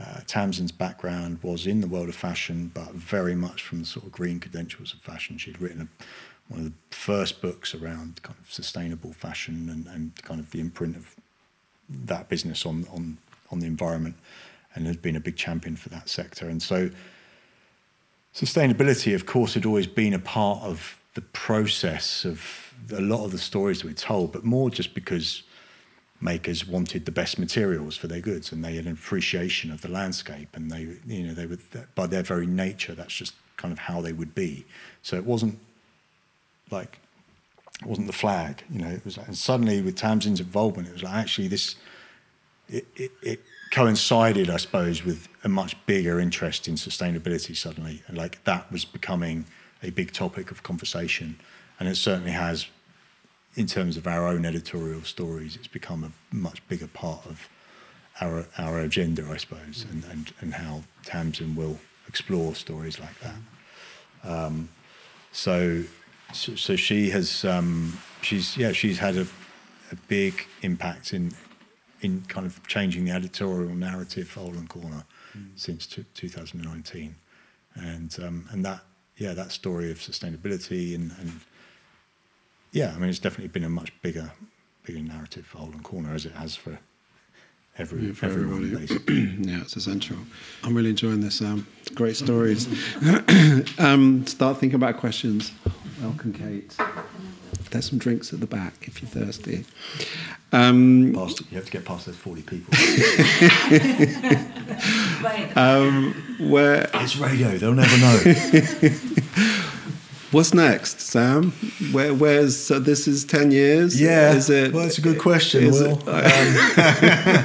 uh, Tamsin's background was in the world of fashion, but very much from the sort of green credentials of fashion. She'd written a, one of the first books around kind of sustainable fashion and, and kind of the imprint of that business on, on, on the environment and has been a big champion for that sector. And so sustainability, of course, had always been a part of the process of a lot of the stories that we told, but more just because makers wanted the best materials for their goods and they had an appreciation of the landscape and they you know they were by their very nature that's just kind of how they would be. So it wasn't like it wasn't the flag you know it was and suddenly with Tamsin's involvement it was like actually this it, it, it coincided I suppose with a much bigger interest in sustainability suddenly and like that was becoming a big topic of conversation and it certainly has in terms of our own editorial stories, it's become a much bigger part of our our agenda, I suppose, and and, and how Tamsin will explore stories like that. Um, so, so, so she has um, she's yeah she's had a, a big impact in in kind of changing the editorial narrative for Hole and Corner mm. since t- 2019, and um, and that yeah that story of sustainability and, and yeah, I mean, it's definitely been a much bigger, bigger narrative for Hole and Corner as it has for every yeah, for everyone. yeah, it's essential. I'm really enjoying this. Um, great stories. um, start thinking about questions. Welcome, Kate. There's some drinks at the back if you're thirsty. Um, past, you have to get past those 40 people. um, where it's radio, they'll never know. What's next, Sam? Where, where's so this is ten years? Yeah, is it? Well, it's a good question. Will. It,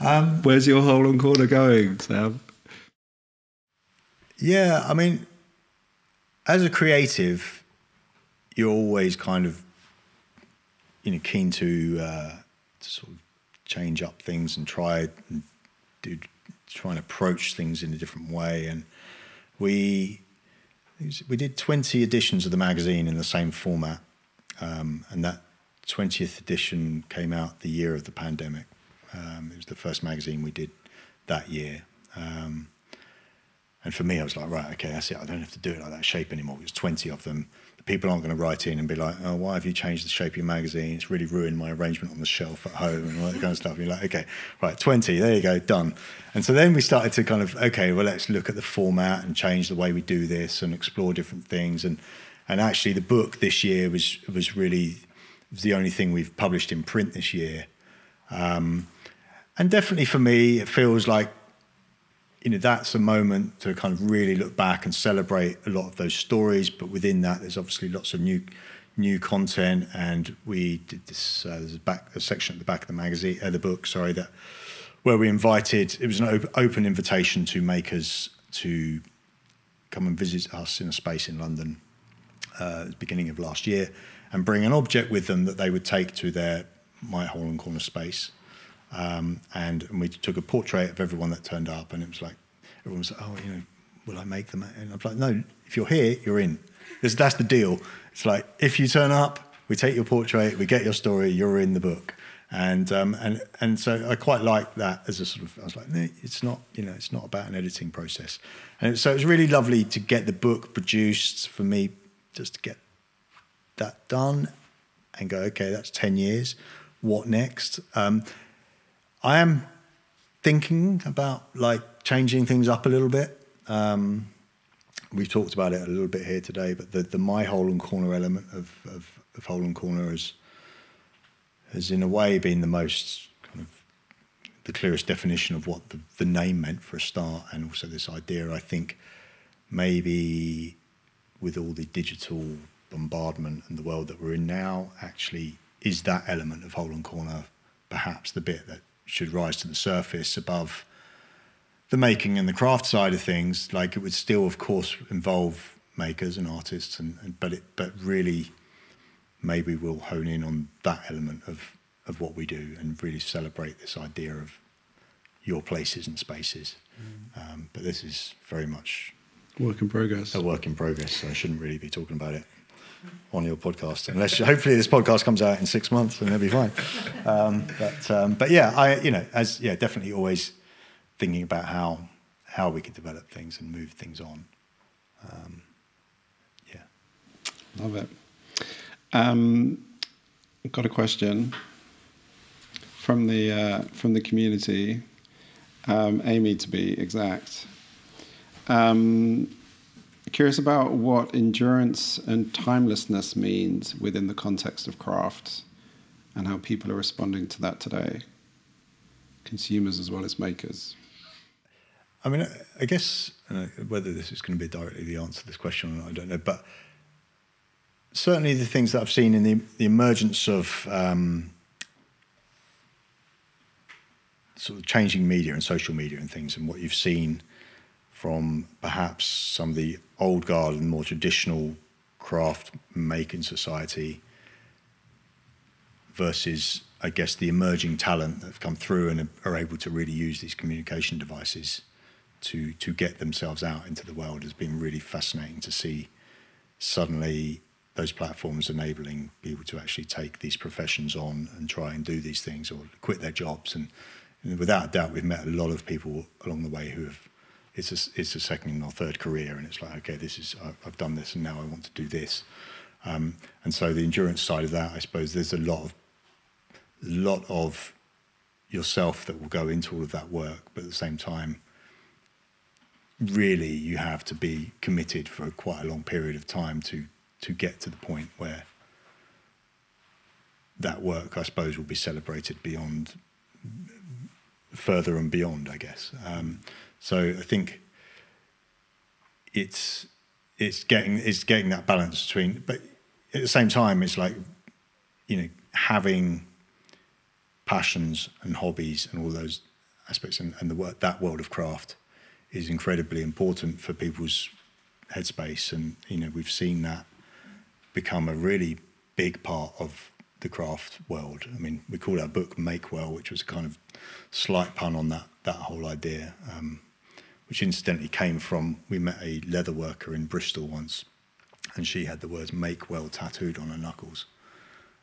um, um, where's your hole and corner going, Sam? Yeah, I mean, as a creative, you're always kind of, you know, keen to, uh, to sort of change up things and try and do try and approach things in a different way. And we we did 20 editions of the magazine in the same format, um, and that 20th edition came out the year of the pandemic. Um, it was the first magazine we did that year. Um, and for me, I was like, right, okay, that's it. I don't have to do it like that shape anymore. It was 20 of them people aren't going to write in and be like, oh, why have you changed the shape of your magazine? It's really ruined my arrangement on the shelf at home and all that kind of stuff. And you're like, okay, right, 20, there you go, done. And so then we started to kind of, okay, well, let's look at the format and change the way we do this and explore different things. And, and actually, the book this year was, was really the only thing we've published in print this year. Um, and definitely for me, it feels like you know that's a moment to kind of really look back and celebrate a lot of those stories. But within that, there's obviously lots of new new content, and we did this. Uh, there's a back a section at the back of the magazine, uh, the book, sorry, that where we invited. It was an op- open invitation to makers to come and visit us in a space in London uh, beginning of last year, and bring an object with them that they would take to their hole and corner space. Um, and, and, we took a portrait of everyone that turned up, and it was like everyone was like, "Oh, you know, will I make them?" And I'm like, "No, if you're here, you're in. That's, that's the deal. It's like if you turn up, we take your portrait, we get your story, you're in the book." And um, and and so I quite like that as a sort of I was like, it's not you know it's not about an editing process, and so it was really lovely to get the book produced for me, just to get that done, and go okay, that's ten years. What next? Um, I am thinking about like changing things up a little bit. Um, we've talked about it a little bit here today, but the, the my hole and corner element of, of, of hole and corner has, has in a way been the most kind of the clearest definition of what the, the name meant for a start, and also this idea. I think maybe with all the digital bombardment and the world that we're in now, actually is that element of hole and corner perhaps the bit that should rise to the surface above the making and the craft side of things. Like it would still, of course, involve makers and artists, and, and but it but really maybe we'll hone in on that element of of what we do and really celebrate this idea of your places and spaces. Mm. Um, but this is very much work in progress. A work in progress. So I shouldn't really be talking about it on your podcast, unless hopefully this podcast comes out in six months and they'll be fine. Um, but um, but yeah, I you know as yeah definitely always thinking about how how we could develop things and move things on. Um, yeah, love it. Um, got a question from the uh, from the community. Um, Amy, to be exact. Um, curious about what endurance and timelessness means within the context of craft and how people are responding to that today, consumers as well as makers. I mean, I guess whether this is going to be directly the answer to this question or not, I don't know. But certainly the things that I've seen in the, the emergence of um, sort of changing media and social media and things, and what you've seen from perhaps some of the old guard and more traditional craft making society versus, I guess, the emerging talent that have come through and are able to really use these communication devices to to get themselves out into the world has been really fascinating to see. Suddenly, those platforms enabling people to actually take these professions on and try and do these things or quit their jobs and, and without a doubt, we've met a lot of people along the way who have it's a, it's a second or third career, and it's like, okay, this is I've done this, and now I want to do this. Um, and so the endurance side of that, I suppose, there's a lot of lot of yourself that will go into all of that work, but at the same time, really, you have to be committed for quite a long period of time to to get to the point where that work, I suppose, will be celebrated beyond further and beyond, I guess. Um, so I think it's it's getting it's getting that balance between, but at the same time, it's like you know having passions and hobbies and all those aspects and, and the work that world of craft is incredibly important for people's headspace and you know we've seen that become a really big part of the craft world. I mean, we called our book Make Well, which was a kind of slight pun on that that whole idea. Um, which incidentally came from we met a leather worker in Bristol once, and she had the words "make well" tattooed on her knuckles,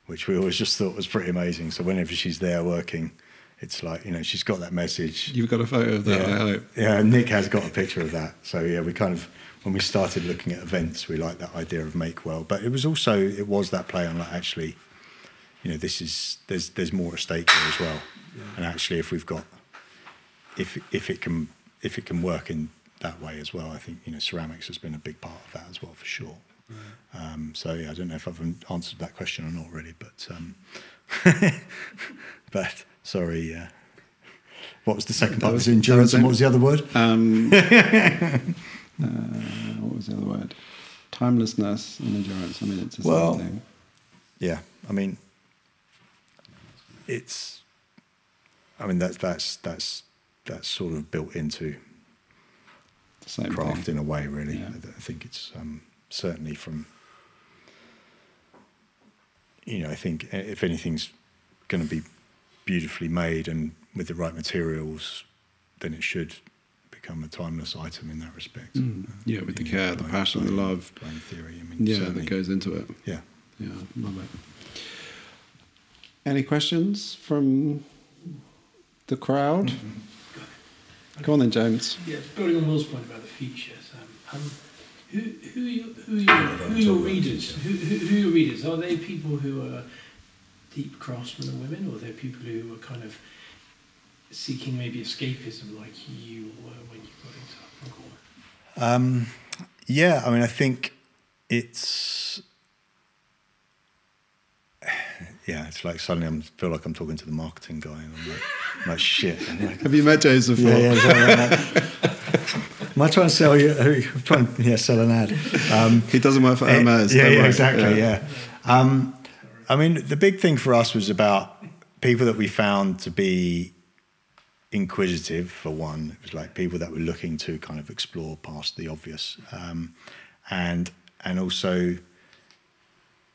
which we always just thought was pretty amazing. So whenever she's there working, it's like you know she's got that message. You've got a photo of that, yeah, I hope. Yeah, Nick has got a picture of that. So yeah, we kind of when we started looking at events, we liked that idea of make well, but it was also it was that play on like actually, you know, this is there's there's more at stake here as well, yeah. and actually if we've got if if it can if it can work in that way as well, I think you know ceramics has been a big part of that as well for sure. Mm. Um, so yeah, I don't know if I've answered that question or not really, but um, but sorry. Uh, what was the second part? Was, was endurance, and what was the other word? Um, uh, what was the other word? Timelessness and endurance. I mean, it's the well, same thing. Yeah, I mean, it's. I mean, that's that's that's that's sort of built into Same craft thing. in a way, really. Yeah. I think it's um, certainly from, you know, I think if anything's going to be beautifully made and with the right materials, then it should become a timeless item in that respect. Mm. Yeah, with the care, the passion, the love. theory. I mean, yeah, that goes into it. Yeah. Yeah, love it. Any questions from the crowd? Mm-hmm. Go on then, James. Yeah, building on Will's point about the features. Um, um, who who are your, who are your, who are your readers? Who, who, who are your readers? Are they people who are deep craftsmen and women, or are they people who are kind of seeking maybe escapism like you were when you got into Encore? Um, yeah, I mean, I think it's yeah, it's like suddenly I feel like I'm talking to the marketing guy, and I'm like, I'm like shit. Like, Have you met Joseph? Yeah, yeah, Am I trying to sell you? I'm trying, yeah, sell an ad. Um, he doesn't work for Hermes. Yeah, yeah, exactly. Yeah. yeah. Um, I mean, the big thing for us was about people that we found to be inquisitive. For one, it was like people that were looking to kind of explore past the obvious, um, and and also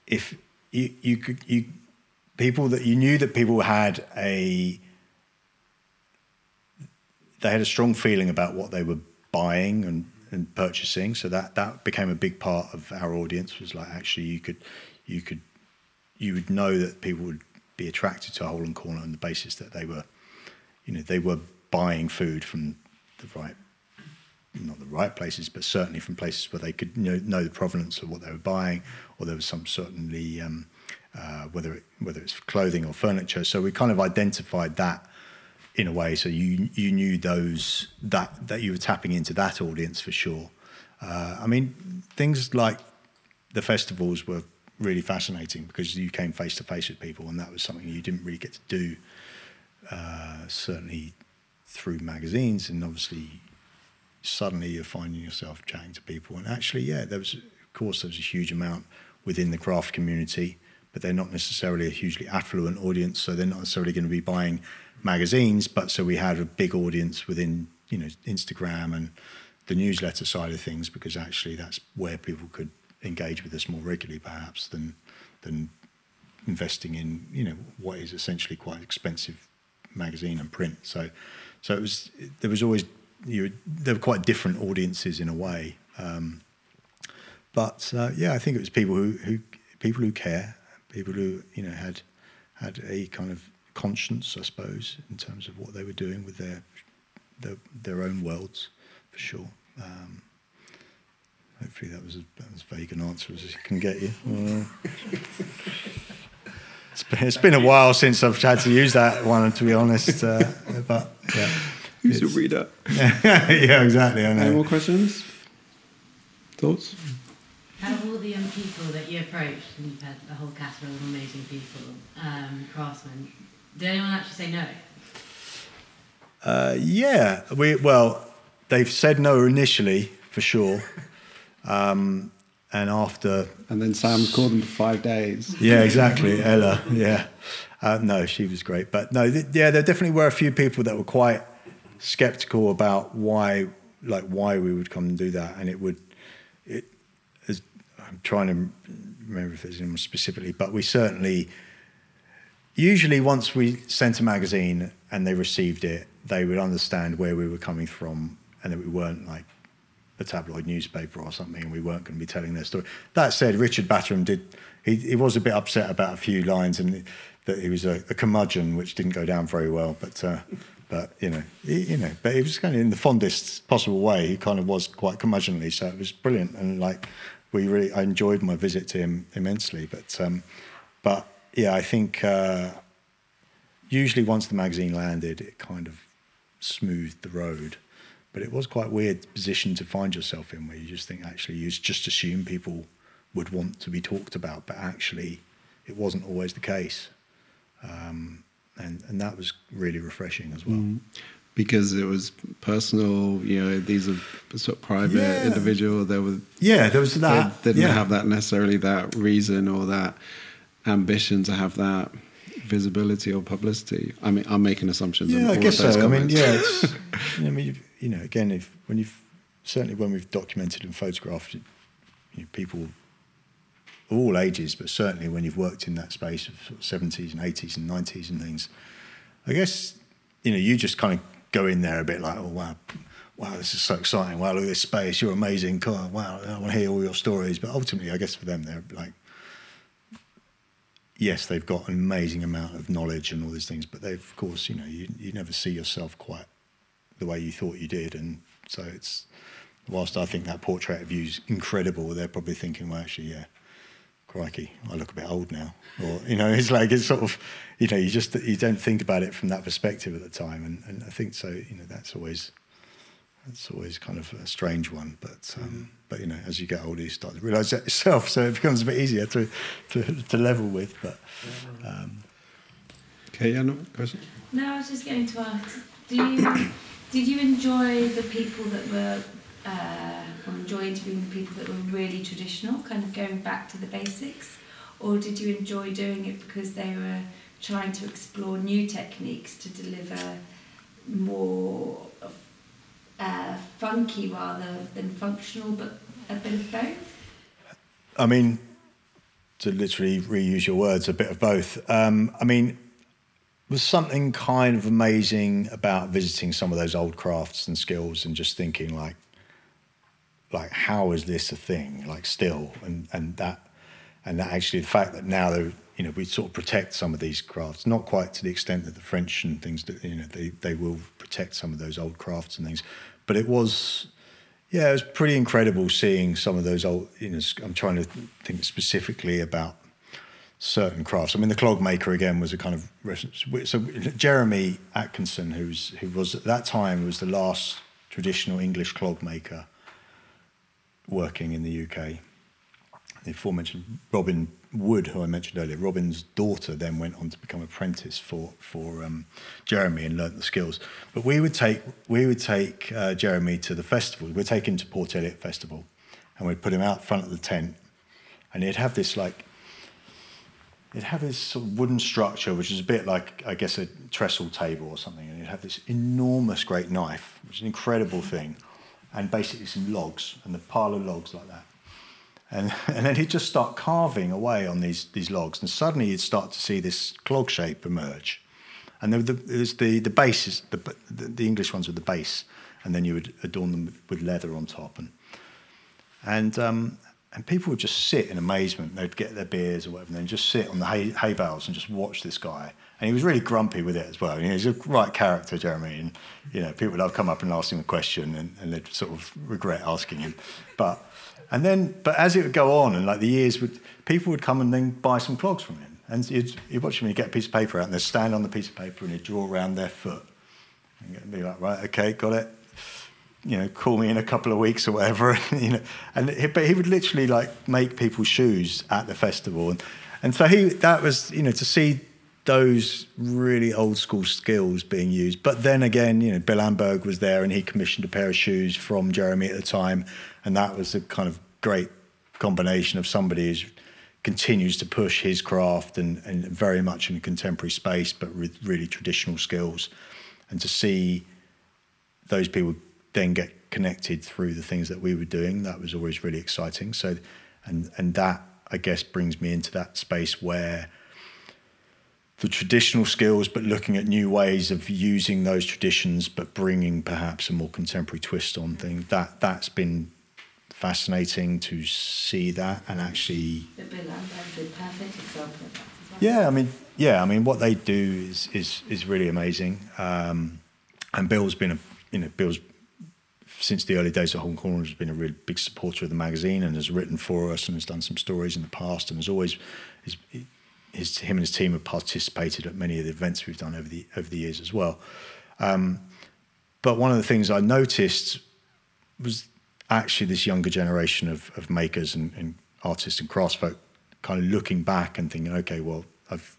if you you could you people that you knew that people had a they had a strong feeling about what they were buying and, and purchasing. So that that became a big part of our audience. Was like actually you could you could you would know that people would be attracted to a Hole and Corner on the basis that they were, you know, they were buying food from the right, not the right places, but certainly from places where they could know, know the provenance of what they were buying, or there was some certainly um, uh, whether it, whether it's clothing or furniture. So we kind of identified that in a way, so you you knew those that that you were tapping into that audience for sure. Uh, I mean, things like the festivals were really fascinating because you came face to face with people, and that was something you didn't really get to do. Uh, certainly through magazines, and obviously, suddenly you're finding yourself chatting to people. And actually, yeah, there was, of course, there was a huge amount within the craft community, but they're not necessarily a hugely affluent audience, so they're not necessarily going to be buying magazines. But so we had a big audience within, you know, Instagram and the newsletter side of things because actually that's where people could engage with us more regularly, perhaps, than than investing in you know what is essentially quite expensive magazine and print. So, so it was there was always you were, there were quite different audiences in a way. Um, but uh, yeah, I think it was people who, who people who care, people who you know had had a kind of conscience, I suppose, in terms of what they were doing with their their, their own worlds, for sure. Um, Hopefully that was, a, that was as vague an answer as I can get you. Uh, it's, been, it's been a while since I've had to use that one, to be honest. Uh, but yeah. Who's a reader? yeah, exactly. I know. Any more questions? Thoughts? Out of all the young people that you approached, and you've had a whole catalogue of amazing people, um, craftsmen, did anyone actually say no? Uh, yeah, we well, they've said no initially for sure. Um, and after. And then Sam called them for five days. Yeah, exactly. Ella, yeah. Uh, no, she was great. But no, th- yeah, there definitely were a few people that were quite skeptical about why, like, why we would come and do that. And it would, it, as, I'm trying to remember if there's anyone specifically, but we certainly, usually once we sent a magazine and they received it, they would understand where we were coming from and that we weren't like a tabloid newspaper or something, and we weren't going to be telling their story. That said, Richard Batterham did. He, he was a bit upset about a few lines, and that he was a, a curmudgeon, which didn't go down very well. But uh, but you know, he, you know, but he was kind of in the fondest possible way. He kind of was quite curmudgeonly, so it was brilliant, and like we really, I enjoyed my visit to him immensely. But um, but yeah, I think uh, usually once the magazine landed, it kind of smoothed the road. But it was quite a weird position to find yourself in, where you just think actually you just assume people would want to be talked about, but actually it wasn't always the case, um, and and that was really refreshing as well. Mm. Because it was personal, you know. These are sort of private, yeah. individual. There was yeah, there was that. They didn't yeah. have that necessarily that reason or that ambition to have that visibility or publicity. I mean, I'm making assumptions. Yeah, I guess so. Comments. I mean, yeah, it's, I mean, you know, again, if when you've certainly when we've documented and photographed you know, people of all ages, but certainly when you've worked in that space of, sort of 70s and 80s and 90s and things, I guess you know you just kind of go in there a bit like, oh wow, wow, this is so exciting! Wow, look at this space, you're amazing, God, wow, I want to hear all your stories. But ultimately, I guess for them, they're like, yes, they've got an amazing amount of knowledge and all these things, but they, of course, you know, you, you never see yourself quite the way you thought you did. And so it's, whilst I think that portrait of you is incredible, they're probably thinking, well, actually, yeah, crikey, I look a bit old now. Or, you know, it's like, it's sort of, you know, you just, you don't think about it from that perspective at the time. And, and I think so, you know, that's always, that's always kind of a strange one. But, um, mm. but you know, as you get older, you start to realise that yourself. So it becomes a bit easier to, to, to level with. But, um, okay, yeah, no question? No, I was just going to ask, do you, did you enjoy the people that were, uh, or enjoy interviewing the people that were really traditional, kind of going back to the basics? Or did you enjoy doing it because they were trying to explore new techniques to deliver more uh, funky rather than functional, but a bit of both? I mean, to literally reuse your words, a bit of both. Um, I mean, was something kind of amazing about visiting some of those old crafts and skills and just thinking like like how is this a thing like still and and that and that actually the fact that now they're you know, we sort of protect some of these crafts, not quite to the extent that the French and things that you know they they will protect some of those old crafts and things, but it was. Yeah, it was pretty incredible seeing some of those old. You know, I'm trying to think specifically about certain crafts. I mean, the clog maker again was a kind of so Jeremy Atkinson, who's who was at that time was the last traditional English clog maker working in the UK. The aforementioned Robin Wood, who I mentioned earlier, Robin's daughter then went on to become apprentice for for um, Jeremy and learnt the skills. But we would take we would take uh, Jeremy to the festival. We'd take him to Port Eliot Festival, and we'd put him out front of the tent, and he'd have this like it'd have this sort of wooden structure, which is a bit like, I guess, a trestle table or something, and it'd have this enormous great knife, which is an incredible thing, and basically some logs, and a pile of logs like that. And, and then he'd just start carving away on these, these logs, and suddenly you'd start to see this clog shape emerge. And there, was the, the base, the, the, the English ones with the base, and then you would adorn them with leather on top. And, and, um, and people would just sit in amazement. They'd get their beers or whatever, and then just sit on the hay, hay bales and just watch this guy. And he was really grumpy with it as well. You know, he's a right character, Jeremy. And you know, people would come up and ask him a question, and, and they'd sort of regret asking him. But and then, but as it would go on, and like the years would, people would come and then buy some clogs from him. And you'd, you'd watch him, he'd get a piece of paper out, and they'd stand on the piece of paper and he'd draw around their foot. And be like, right, okay, got it you know, call me in a couple of weeks or whatever. you know, and he, but he would literally like make people's shoes at the festival, and and so he that was you know to see those really old school skills being used. But then again, you know, Bill Amberg was there and he commissioned a pair of shoes from Jeremy at the time, and that was a kind of great combination of somebody who continues to push his craft and, and very much in a contemporary space, but with really traditional skills, and to see those people then get connected through the things that we were doing. That was always really exciting. So, and and that I guess brings me into that space where the traditional skills, but looking at new ways of using those traditions, but bringing perhaps a more contemporary twist on things. That that's been fascinating to see that and actually. Yeah, I mean, yeah, I mean, what they do is is is really amazing. Um, and Bill's been a you know Bill's since the early days of Hole and Corner has been a really big supporter of the magazine and has written for us and has done some stories in the past and has always his, his him and his team have participated at many of the events we've done over the over the years as well. Um, but one of the things I noticed was actually this younger generation of, of makers and, and artists and craftsfolk kind of looking back and thinking, okay, well, I've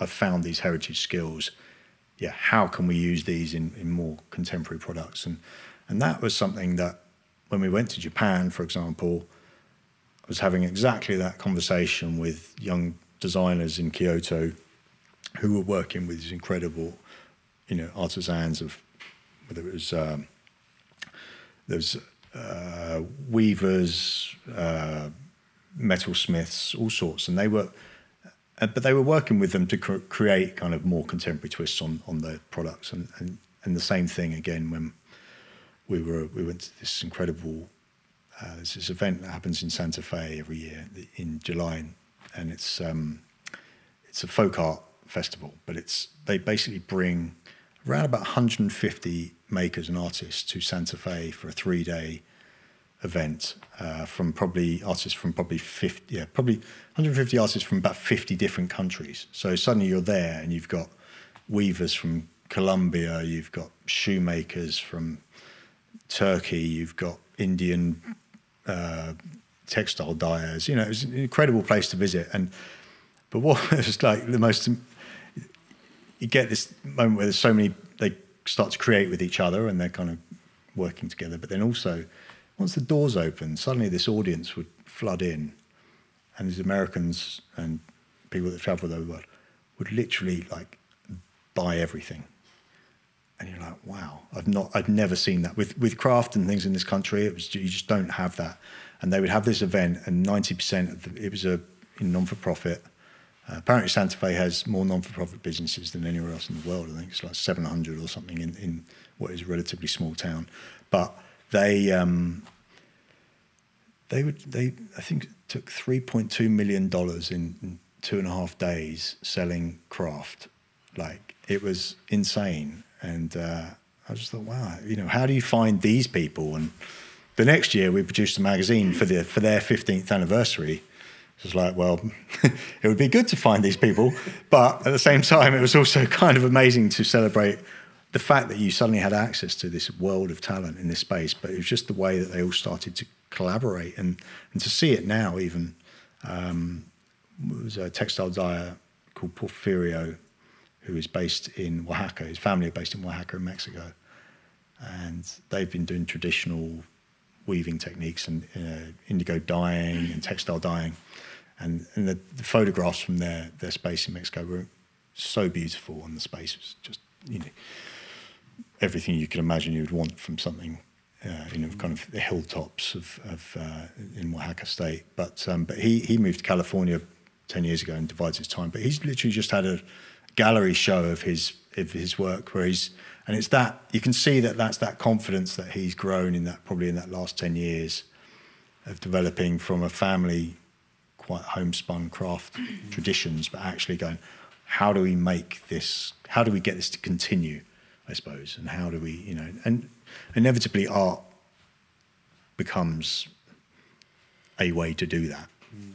I've found these heritage skills. Yeah, how can we use these in, in more contemporary products? And and that was something that when we went to Japan, for example, I was having exactly that conversation with young designers in Kyoto who were working with these incredible, you know, artisans of whether it was um, uh, weavers, uh, metalsmiths, all sorts, and they were, uh, but they were working with them to cr- create kind of more contemporary twists on on their products, and, and and the same thing again when we were we went to this incredible uh, there's this event that happens in Santa Fe every year in July, and it's um, it's a folk art festival, but it's they basically bring around about 150 makers and artists to Santa Fe for a three day event uh, from probably artists from probably 50 yeah probably 150 artists from about 50 different countries. So suddenly you're there and you've got weavers from Colombia, you've got shoemakers from Turkey, you've got Indian uh, textile dyers. You know, it was an incredible place to visit. And but what was like the most, you get this moment where there's so many they start to create with each other and they're kind of working together. But then also, once the doors open, suddenly this audience would flood in, and these Americans and people that travel the world would literally like buy everything and you're like, wow, I've not, I've never seen that with with craft and things in this country. It was you just don't have that. And they would have this event, and ninety percent of the, it was a non for profit. Uh, apparently, Santa Fe has more non for profit businesses than anywhere else in the world. I think it's like seven hundred or something in in what is a relatively small town. But they um, they would they I think took three point two million dollars in, in two and a half days selling craft. Like it was insane, and uh, I just thought, wow, you know, how do you find these people? And the next year, we produced a magazine for the for their fifteenth anniversary. It was like, well, it would be good to find these people, but at the same time, it was also kind of amazing to celebrate the fact that you suddenly had access to this world of talent in this space. But it was just the way that they all started to collaborate and and to see it now even. Um, it was a textile dyer called Porfirio, who is based in Oaxaca. His family are based in Oaxaca in Mexico, and they've been doing traditional weaving techniques and uh, indigo dyeing and textile dyeing. And, and the, the, photographs from their, their space in Mexico were so beautiful, and the space was just, you know, everything you could imagine you would want from something, uh, you know, kind of the hilltops of, of uh, in Oaxaca State. But um, but he he moved to California ten years ago and divides his time. But he's literally just had a gallery show of his of his work where he's and it's that you can see that that's that confidence that he's grown in that probably in that last 10 years of developing from a family quite homespun craft traditions but actually going how do we make this how do we get this to continue i suppose? And how do we you know and inevitably art becomes a way to do that. Mm.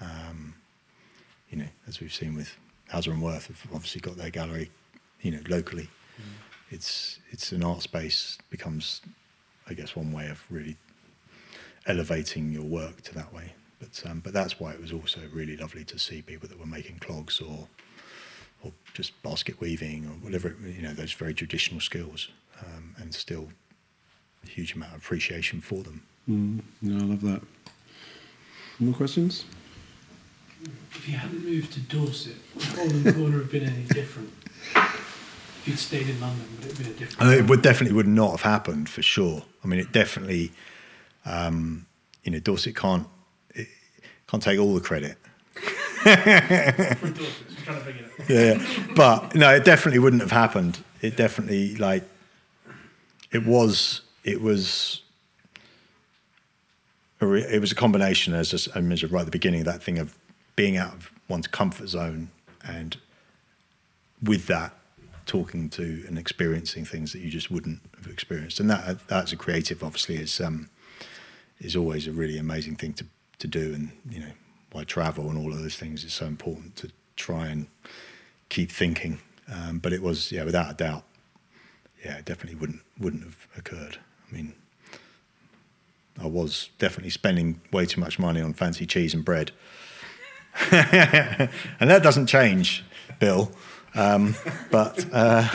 um, you know as we've seen with Hauser and Wirth have obviously got their gallery you know locally mm it's it's an art space becomes, I guess, one way of really elevating your work to that way. But um, but that's why it was also really lovely to see people that were making clogs or or just basket weaving or whatever you know those very traditional skills, um, and still a huge amount of appreciation for them. Mm, no, I love that. More questions? If you hadn't moved to Dorset, would Hole Corner have been any different? if you'd stayed in London, would it have been a different? it would definitely would not have happened for sure. I mean, it definitely, um, you know, Dorset can't it can't take all the credit. yeah, but no, it definitely wouldn't have happened. It definitely like it was. It was. A re- it was a combination, as I mentioned right at the beginning, that thing of being out of one's comfort zone, and with that talking to and experiencing things that you just wouldn't have experienced. And that that's a creative, obviously, is um, is always a really amazing thing to to do. And you know, why travel and all of those things is so important to try and keep thinking. Um, but it was, yeah, without a doubt, yeah, it definitely wouldn't wouldn't have occurred. I mean, I was definitely spending way too much money on fancy cheese and bread. and that doesn't change, Bill. Um, but uh,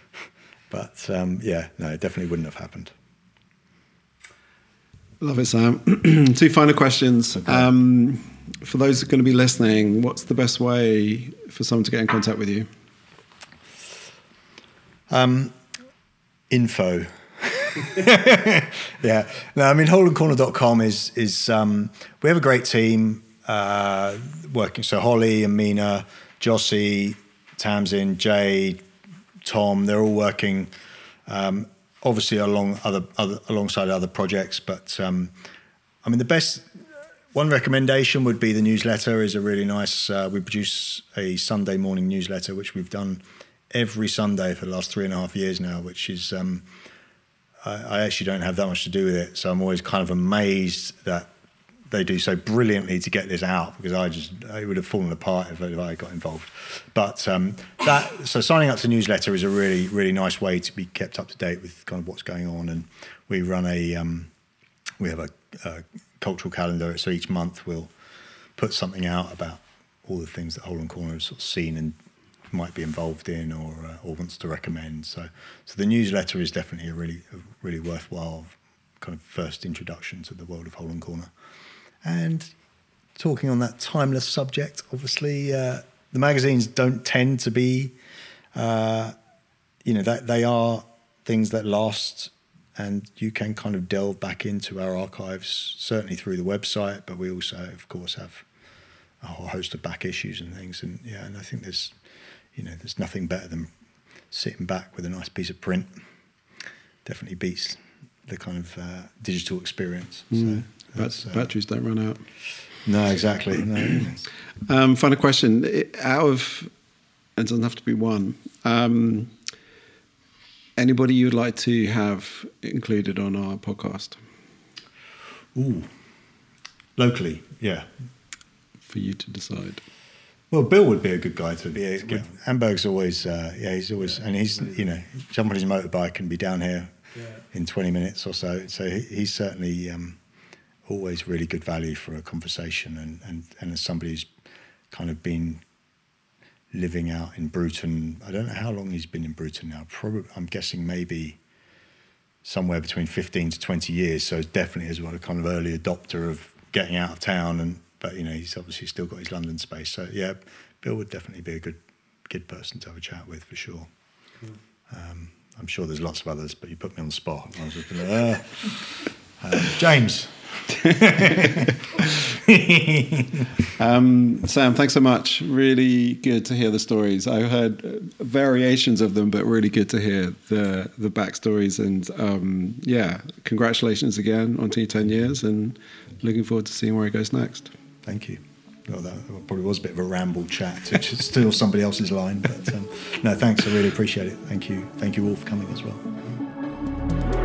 but um, yeah, no, it definitely wouldn't have happened. Love it, Sam. Two final questions. Okay. Um, for those going to be listening, what's the best way for someone to get in contact with you? Um, info. yeah. No, I mean, holeandcorner.com is, is um, we have a great team uh, working. So Holly and Mina, Jossie, Tamsin, Jay, Tom, they're all working um, obviously along other, other, alongside other projects. But um, I mean, the best one recommendation would be the newsletter. is a really nice. Uh, we produce a Sunday morning newsletter, which we've done every Sunday for the last three and a half years now. Which is um, I, I actually don't have that much to do with it, so I'm always kind of amazed that they do so brilliantly to get this out because I just I would have fallen apart if, I got involved. But um, that so signing up to newsletter is a really really nice way to be kept up to date with kind of what's going on. And we run a um, we have a, a, cultural calendar, so each month we'll put something out about all the things that Hole and Corner has sort of seen and might be involved in or uh, or wants to recommend. So so the newsletter is definitely a really a really worthwhile kind of first introduction to the world of Hole and Corner. And talking on that timeless subject, obviously, uh, the magazines don't tend to be, uh, you know, that they are things that last, and you can kind of delve back into our archives, certainly through the website. But we also, of course, have a whole host of back issues and things. And yeah, and I think there's, you know, there's nothing better than sitting back with a nice piece of print. Definitely beats the kind of uh, digital experience. Mm. So Bat- uh, batteries don't run out. No, exactly. No. Um, final question. I- Out of, it doesn't have to be one. Um, anybody you'd like to have included on our podcast Ooh. Locally, yeah. for you to decide? Well, Bill would be a good guy to be. Yeah, Amberg's always, uh, yeah, he's always, and he's, you know, jump on his motorbike and be down here in 20 minutes or so. So he, he's certainly um, always really good value for a conversation. And, and, and as somebody who's kind of been living out in Bruton, I don't know how long he's been in Bruton now. Probably, I'm guessing maybe somewhere between 15 to 20 years. So definitely is one a kind of early adopter of getting out of town. And but you know he's obviously still got his London space. So yeah, Bill would definitely be a good good person to have a chat with for sure. Um, I'm sure there's lots of others, but you put me on the spot. I was just James. Um, Sam, thanks so much. Really good to hear the stories. I've heard variations of them, but really good to hear the the backstories. And um, yeah, congratulations again on T10 years, and looking forward to seeing where it goes next. Thank you. Well, that probably was a bit of a ramble chat to just steal somebody else's line, but um, no, thanks. I really appreciate it. Thank you. Thank you all for coming as well.